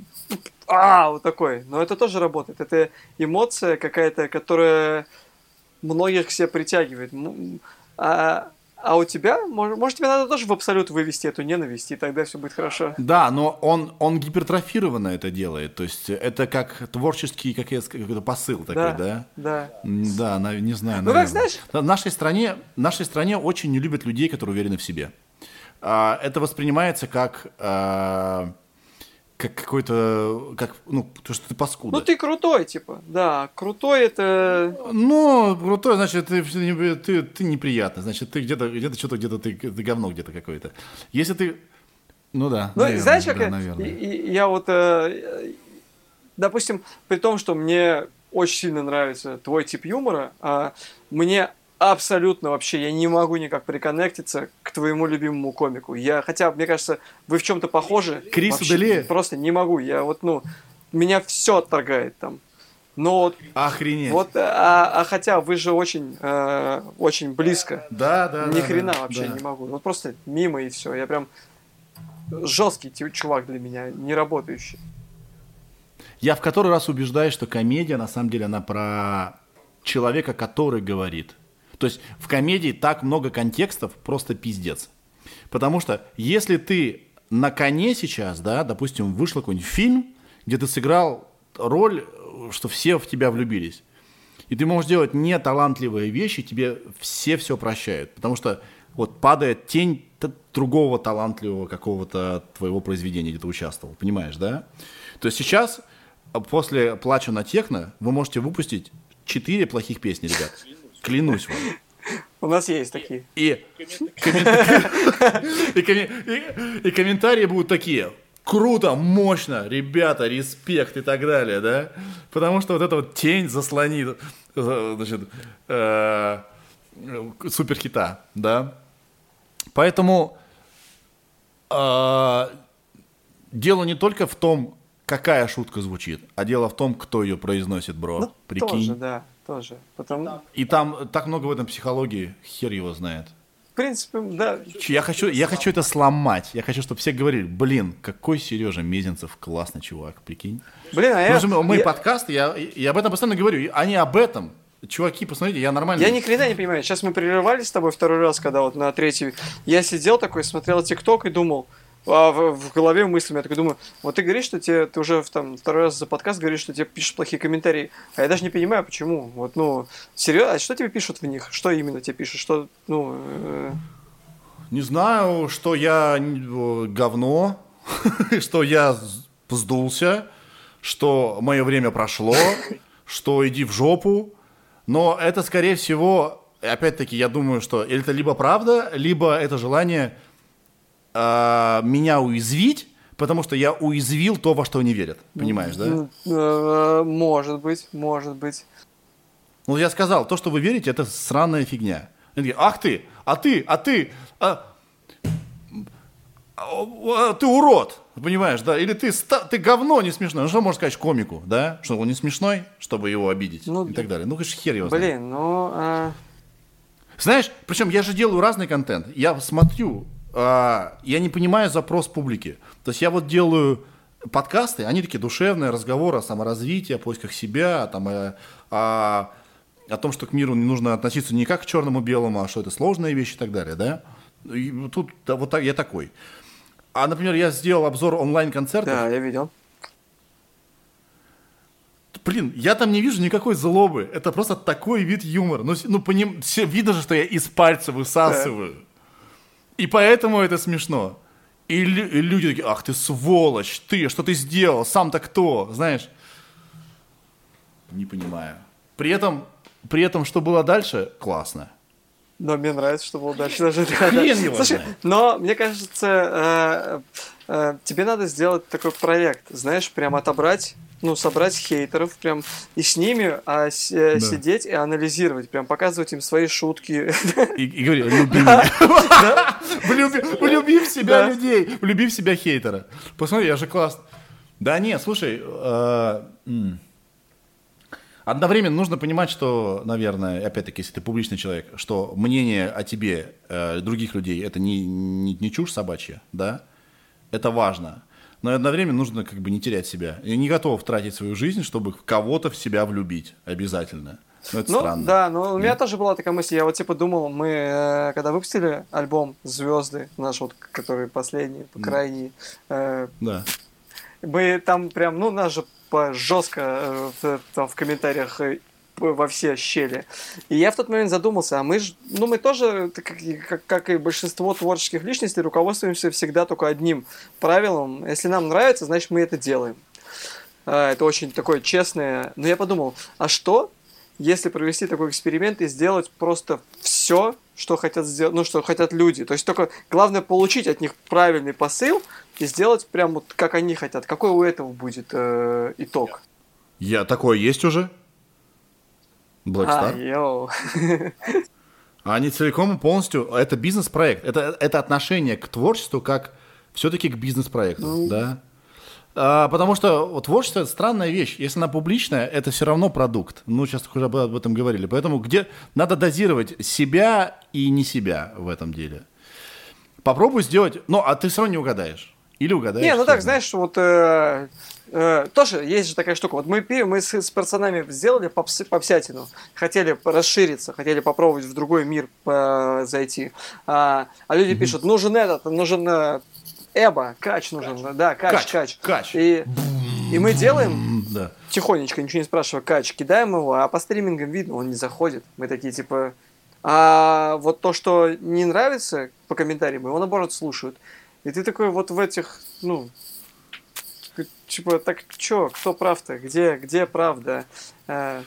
а, вот такой. Но это тоже работает. Это эмоция какая-то, которая многих к себе притягивает. А, а у тебя, может, может, тебе надо тоже в абсолют вывести эту ненависть, и тогда все будет хорошо. Да, но он, он гипертрофированно это делает. То есть это как творческий как я какой-то посыл такой, да? Да. Да, на- не знаю. Ну, как знаешь- Да, В нашей стране, в нашей стране очень не любят людей, которые уверены в себе. А, Это воспринимается как, а, как какой-то, как, ну, то, что ты паскуда. Ну ты крутой, типа. Да, крутой это. Ну, крутой, значит, ты, ты, ты, ты неприятный, значит, ты где-то, где-то что-то, где-то ты, ты говно где-то какое-то. Если ты, ну да, Ну, наверное, знаешь, как да, я- наверное. и- я вот, э, допустим, при том, что мне очень сильно нравится твой тип юмора, а мне абсолютно вообще, я не могу никак приконнектиться к твоему любимому комику. Я, хотя, мне кажется, вы в чем-то похожи. Крис Уделея? Просто не могу. Я вот, ну, меня все отторгает там. Но вот, Охренеть. вот а, а хотя вы же очень, э, очень близко. Да, да, Ни да, хрена да, вообще да. не могу. Вот просто мимо и все. Я прям жесткий чувак для меня, не работающий. Я в который раз убеждаюсь, что комедия, на самом деле, она про человека, который говорит. То есть в комедии так много контекстов, просто пиздец. Потому что если ты на коне сейчас, да, допустим, вышел какой-нибудь фильм, где ты сыграл роль, что все в тебя влюбились. И ты можешь делать неталантливые вещи, тебе все все прощают. Потому что вот падает тень другого талантливого какого-то твоего произведения, где ты участвовал. Понимаешь, да? То есть сейчас, после «Плачу на техно», вы можете выпустить четыре плохих песни, ребят. Клянусь вам. У нас есть такие. И, и комментарии будут такие. Круто, мощно, ребята, респект и так далее, да? Потому что вот эта вот тень заслонит, значит, э, суперхита, да? Поэтому э, дело не только в том, какая шутка звучит, а дело в том, кто ее произносит, бро. Ну, Прикинь. Тоже, да, тоже. Потому... И там так много в этом психологии, хер его знает. В принципе, да. Я хочу, я хочу это сломать. Я хочу, чтобы все говорили, блин, какой Сережа Мезенцев классный чувак, прикинь. Блин, а я... Потому мы я... подкасты, я, я об этом постоянно говорю. Они об этом. Чуваки, посмотрите, я нормально. Я ни хрена не понимаю. Сейчас мы прерывались с тобой второй раз, когда вот на третий... Я сидел такой, смотрел ТикТок и думал, а в, в голове мыслями я такой думаю, вот ты говоришь, что тебе, ты уже там второй раз за подкаст говоришь, что тебе пишут плохие комментарии, а я даже не понимаю, почему. Вот, ну, серьезно, а что тебе пишут в них? Что именно тебе пишут? Что, ну... Э... Не знаю, что я говно, [laughs] что я сдулся, что мое время прошло, [laughs] что иди в жопу. Но это, скорее всего, опять-таки, я думаю, что это либо правда, либо это желание э, меня уязвить, потому что я уязвил то, во что они верят. Понимаешь, да? Э, может быть, может быть. Ну, я сказал, то, что вы верите, это сраная фигня. Они такие, ах ты, а ты, а ты, а, а, ты урод, понимаешь, да? Или ты, ты говно не смешной. Ну, что можно сказать комику, да? Что он не смешной, чтобы его обидеть ну, и так далее. Ну, конечно, хер его знает. Блин, ну... А... Знаешь, причем я же делаю разный контент. Я смотрю а, я не понимаю запрос публики. То есть я вот делаю подкасты, они такие душевные, разговоры о саморазвитии, о поисках себя, там, о, о, о том, что к миру не нужно относиться не как к черному-белому, а что это сложные вещи и так далее, да? И тут да, вот так, я такой. А, например, я сделал обзор онлайн-концертов. Да, я видел. Блин, я там не вижу никакой злобы. Это просто такой вид юмора. Ну, ну по ним, все, видно же, что я из пальца высасываю. Да. И поэтому это смешно. И, и люди такие, ах ты сволочь, ты, что ты сделал, сам-то кто, знаешь? Не понимаю. При этом, при этом, что было дальше, классно. Но мне нравится, что было дальше. Даже, Хрен его Слушай, но мне кажется, э, тебе надо сделать такой проект, знаешь, прям отобрать ну, собрать хейтеров прям и с ними а, с, э, да. сидеть и анализировать, прям показывать им свои шутки. И, и говори, люби меня. [laughs] Влюби [laughs] в себя людей, влюби в себя хейтера. Посмотри, я же класс. Да нет, слушай, э, Одновременно нужно понимать, что, наверное, опять-таки, если ты публичный человек, что мнение о тебе э, других людей это не, не, не чушь собачья, да? Это важно но одновременно нужно как бы не терять себя. Я не готов тратить свою жизнь, чтобы кого-то в себя влюбить обязательно. Ну, это ну, странно. Да, но у меня тоже была такая мысль. Я вот типа думал, мы э, когда выпустили альбом Звезды, наш вот, который последний, по крайний. Э, да. Мы там прям, ну, нас же жестко э, там в комментариях э, во все щели. И я в тот момент задумался, а мы же, ну мы тоже, как, как, как и большинство творческих личностей, руководствуемся всегда только одним правилом. Если нам нравится, значит мы это делаем. А, это очень такое честное. Но я подумал, а что, если провести такой эксперимент и сделать просто все, что хотят сделать, ну, что хотят люди. То есть только главное получить от них правильный посыл и сделать прям вот как они хотят. Какой у этого будет э, итог? Я такое есть уже. Black Star? А, йоу. Они целиком и полностью... Это бизнес-проект. Это, это отношение к творчеству как все-таки к бизнес-проекту, ну... да? А, потому что творчество это странная вещь. Если она публичная, это все равно продукт. Ну, сейчас уже об, об этом говорили. Поэтому где надо дозировать себя и не себя в этом деле. Попробуй сделать. Ну, а ты все равно не угадаешь. Или угадаешь. Не, ну так, знаешь, вот э, Э, тоже есть же такая штука. Вот мы, мы с, с пацанами сделали попс, попсятину. Хотели расшириться, хотели попробовать в другой мир э, зайти. А, а люди mm-hmm. пишут, нужен этот, нужен э, Эба, кач нужен, да, кач, Кач, кач. кач. И, и мы делаем Да. тихонечко, ничего не спрашивая, кач, кидаем его, а по стримингам видно, он не заходит. Мы такие, типа, а вот то, что не нравится по комментариям, его наоборот слушают. И ты такой вот в этих, ну, типа, так чё, кто прав-то, где, где правда? А,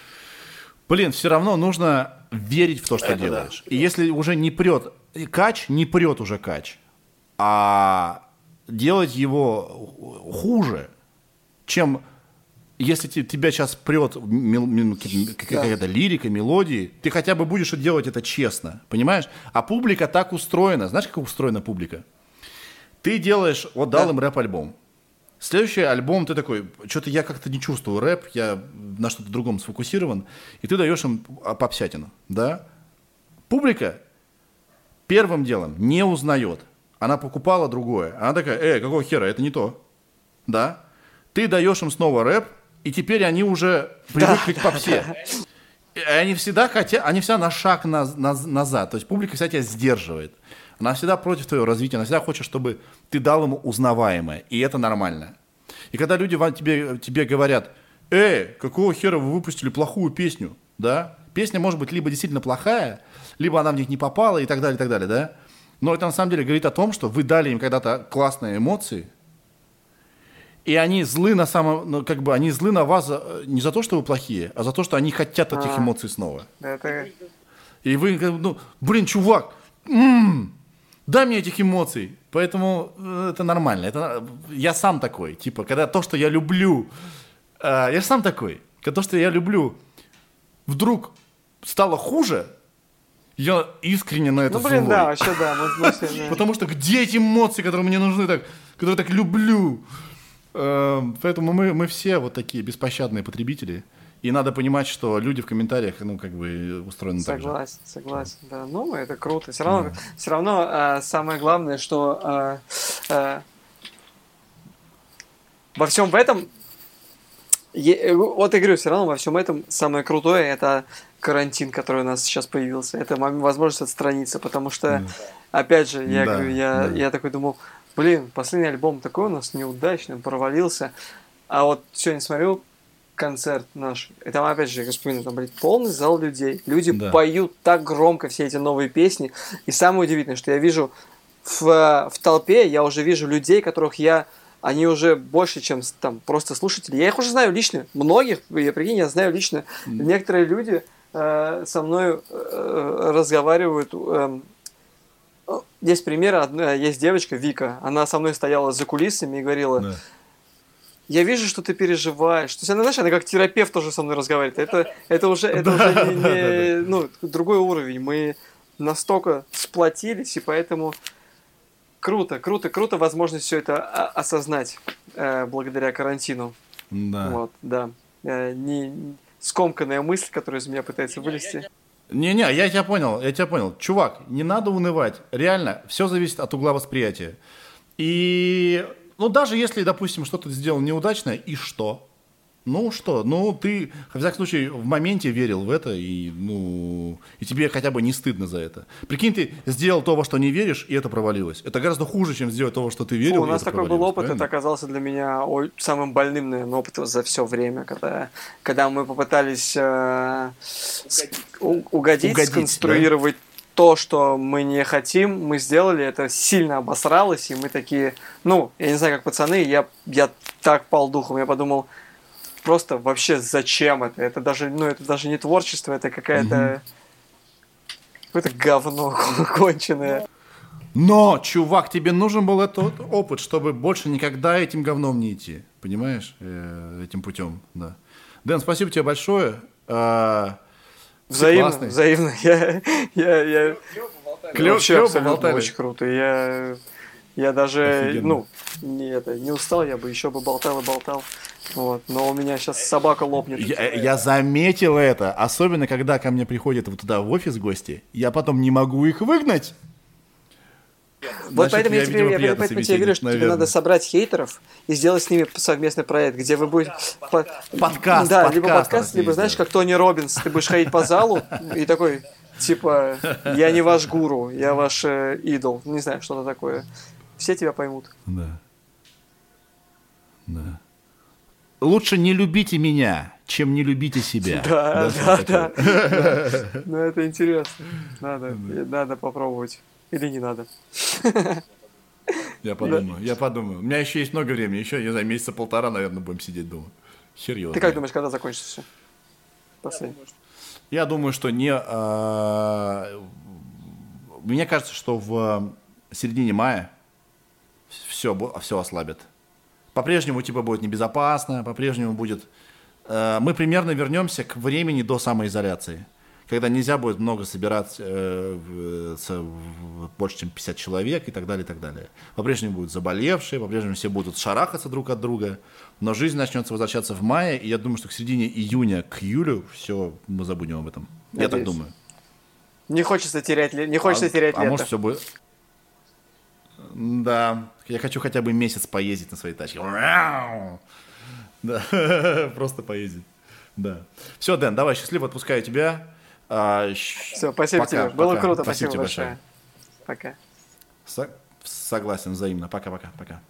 Блин, все равно нужно верить в то, что Это делаешь. И если уже не прет кач, не прет уже кач, а делать его хуже, чем если те- тебя сейчас прет мел- мел- какие- какая-то лирика, мелодии, ты хотя бы будешь делать это честно, понимаешь? А публика так устроена. Знаешь, как устроена публика? Ты делаешь, вот дал Да. им рэп-альбом. Следующий альбом ты такой, что-то я как-то не чувствую рэп, я на что-то другом сфокусирован, и ты даешь им попсятину, да? Публика первым делом не узнает. Она покупала другое. Она такая, э, какого хера, это не то. Да? Ты даешь им снова рэп, и теперь они уже привыкли к попсе. И они всегда хотят, они всегда на шаг наз- наз- назад. То есть публика всегда тебя сдерживает. Она всегда против твоего развития, она всегда хочет, чтобы ты дал ему узнаваемое. И это нормально. И когда люди вам, тебе, тебе говорят, эй, какого хера вы выпустили плохую песню, да? Песня может быть либо действительно плохая, либо она в них не попала и так далее, и так далее, да? Но это на самом деле говорит о том, что вы дали им когда-то классные эмоции, и они злы на самом, ну, как бы они злы на вас не за то, что вы плохие, а за то, что они хотят этих А. эмоций снова. это, И вы, ну, блин, чувак, м, дай мне этих эмоций. Поэтому э, это нормально. Это, я сам такой. Типа, когда то, что я люблю, э, я же сам такой. Когда то, что я люблю, вдруг стало хуже, я искренне на это ну, блин, злой. да, вообще, да, мы, мы. [laughs] Потому что где эти эмоции, которые мне нужны, так, которые я так люблю? Эм, Поэтому мы, мы все вот такие беспощадные потребители. И надо понимать, что люди в комментариях, ну, как бы устроены так же. Согласен, согласен, да. Ну, это круто. Все равно, все равно а, самое главное, что а, а, во всем в этом, е- вот я говорю, все равно во всем этом самое крутое это карантин, который у нас сейчас появился. Это возможность отстраниться, потому что, опять же, я Да, говорю, я, да. я такой думал, блин, последний альбом такой у нас неудачный, провалился. А вот сегодня смотрю концерт наш, и там опять же, я вспоминаю, там, блядь, полный зал людей. Люди Да. поют так громко все эти новые песни. И самое удивительное, что я вижу в, э, в толпе, я уже вижу людей, которых я они уже больше, чем там просто слушатели. Я их уже знаю лично. Многих, я прикинь, я знаю лично. Некоторые люди э, со мной э, разговаривают. эм, ну, есть пример, одна- есть девочка Вика, она со мной стояла за кулисами и говорила, Да. Я вижу, что ты переживаешь. То есть она, знаешь, она как терапевт тоже со мной разговаривает. Это, это уже, это [laughs] уже не, не- ну, другой уровень. Мы настолько сплотились, и поэтому круто, круто, круто возможность все это осознать э, благодаря карантину. Да. Вот, да. Э, не скомканная мысль, которая из меня пытается вылезти. Не-не, я тебя понял, я тебя понял. Чувак, не надо унывать. Реально, все зависит от угла восприятия. И, ну, даже если, допустим, что-то сделал неудачно, и что? Ну что, ну ты, во всяком случае, в моменте верил в это, и, ну, и тебе хотя бы не стыдно за это. Прикинь, ты сделал то, во что не веришь, и это провалилось. Это гораздо хуже, чем сделать то, во что ты верил, Фу, у нас это такой был опыт, это правильно? оказался для меня ой, самым больным, наверное, опытом за все время, когда, когда мы попытались э, угодить, Угодить, сконструировать то, что мы не хотим, мы сделали, это сильно обосралось, и мы такие, ну, я не знаю, как пацаны, я, я так пал духом, я подумал, просто вообще зачем это? Это даже, ну, это даже не творчество, это какая-то... Какое-то говно [laughs] конченое. Но, чувак, тебе нужен был этот опыт, чтобы больше никогда этим говном не идти. Понимаешь? Э, Этим путем, да. Дэн, спасибо тебе большое. Взаимно, классный. взаимно. [laughs] Я, я, я Клёв- вообще клёво абсолютно очень круто. Я, я даже, Офигенно. ну, не, это, не устал, я бы еще бы болтал и болтал. Вот, но у меня сейчас собака лопнет. Я, я заметил это, особенно когда ко мне приходят вот туда в офис гости, я потом не могу их выгнать. Вот Значит, поэтому я, тебе, я, поэтому тебе говорю, что тебе собеседник, надо собрать хейтеров и сделать с ними совместный проект, где вы будете... по- Подкаст, Да, подкаст либо подкаст, либо, знаешь, как Тони Робинс, ты будешь ходить по залу и такой, типа, я не ваш гуру, я ваш э, идол. Не знаю, что-то такое. Все тебя поймут. Да. Да. Лучше не любите меня, чем не любите себя. Да, да, да. Ну, это интересно. Надо, надо попробовать. Или не надо. Я подумаю, я подумаю. У меня еще есть много времени. Еще, не знаю, месяца полтора, наверное, будем сидеть дома. Серьезно. Ты как думаешь, когда закончится все? Последний. Я думаю, что не... Э, мне кажется, что в середине мая все, все ослабит. По-прежнему типа будет небезопасно, по-прежнему будет... Э, мы примерно вернемся к времени до самоизоляции когда нельзя будет много собирать э, с, больше, чем 50 человек и так далее, и так далее. По-прежнему будут заболевшие, по-прежнему все будут шарахаться друг от друга, но жизнь начнется возвращаться в мае, и я думаю, что к середине июня, к июлю все, мы забудем об этом. Надеюсь. Я так думаю. Не хочется терять, не хочется а, терять а лето. А может все будет... Да, я хочу хотя бы месяц поездить на своей тачке. Да, [laughs] просто поездить. Да. Все, Дэн, давай, счастливо отпускаю тебя. А, Все, спасибо пока, тебе. Пока. Было круто, спасибо, спасибо большое. большое. Пока. Согласен, взаимно. Пока-пока. Пока.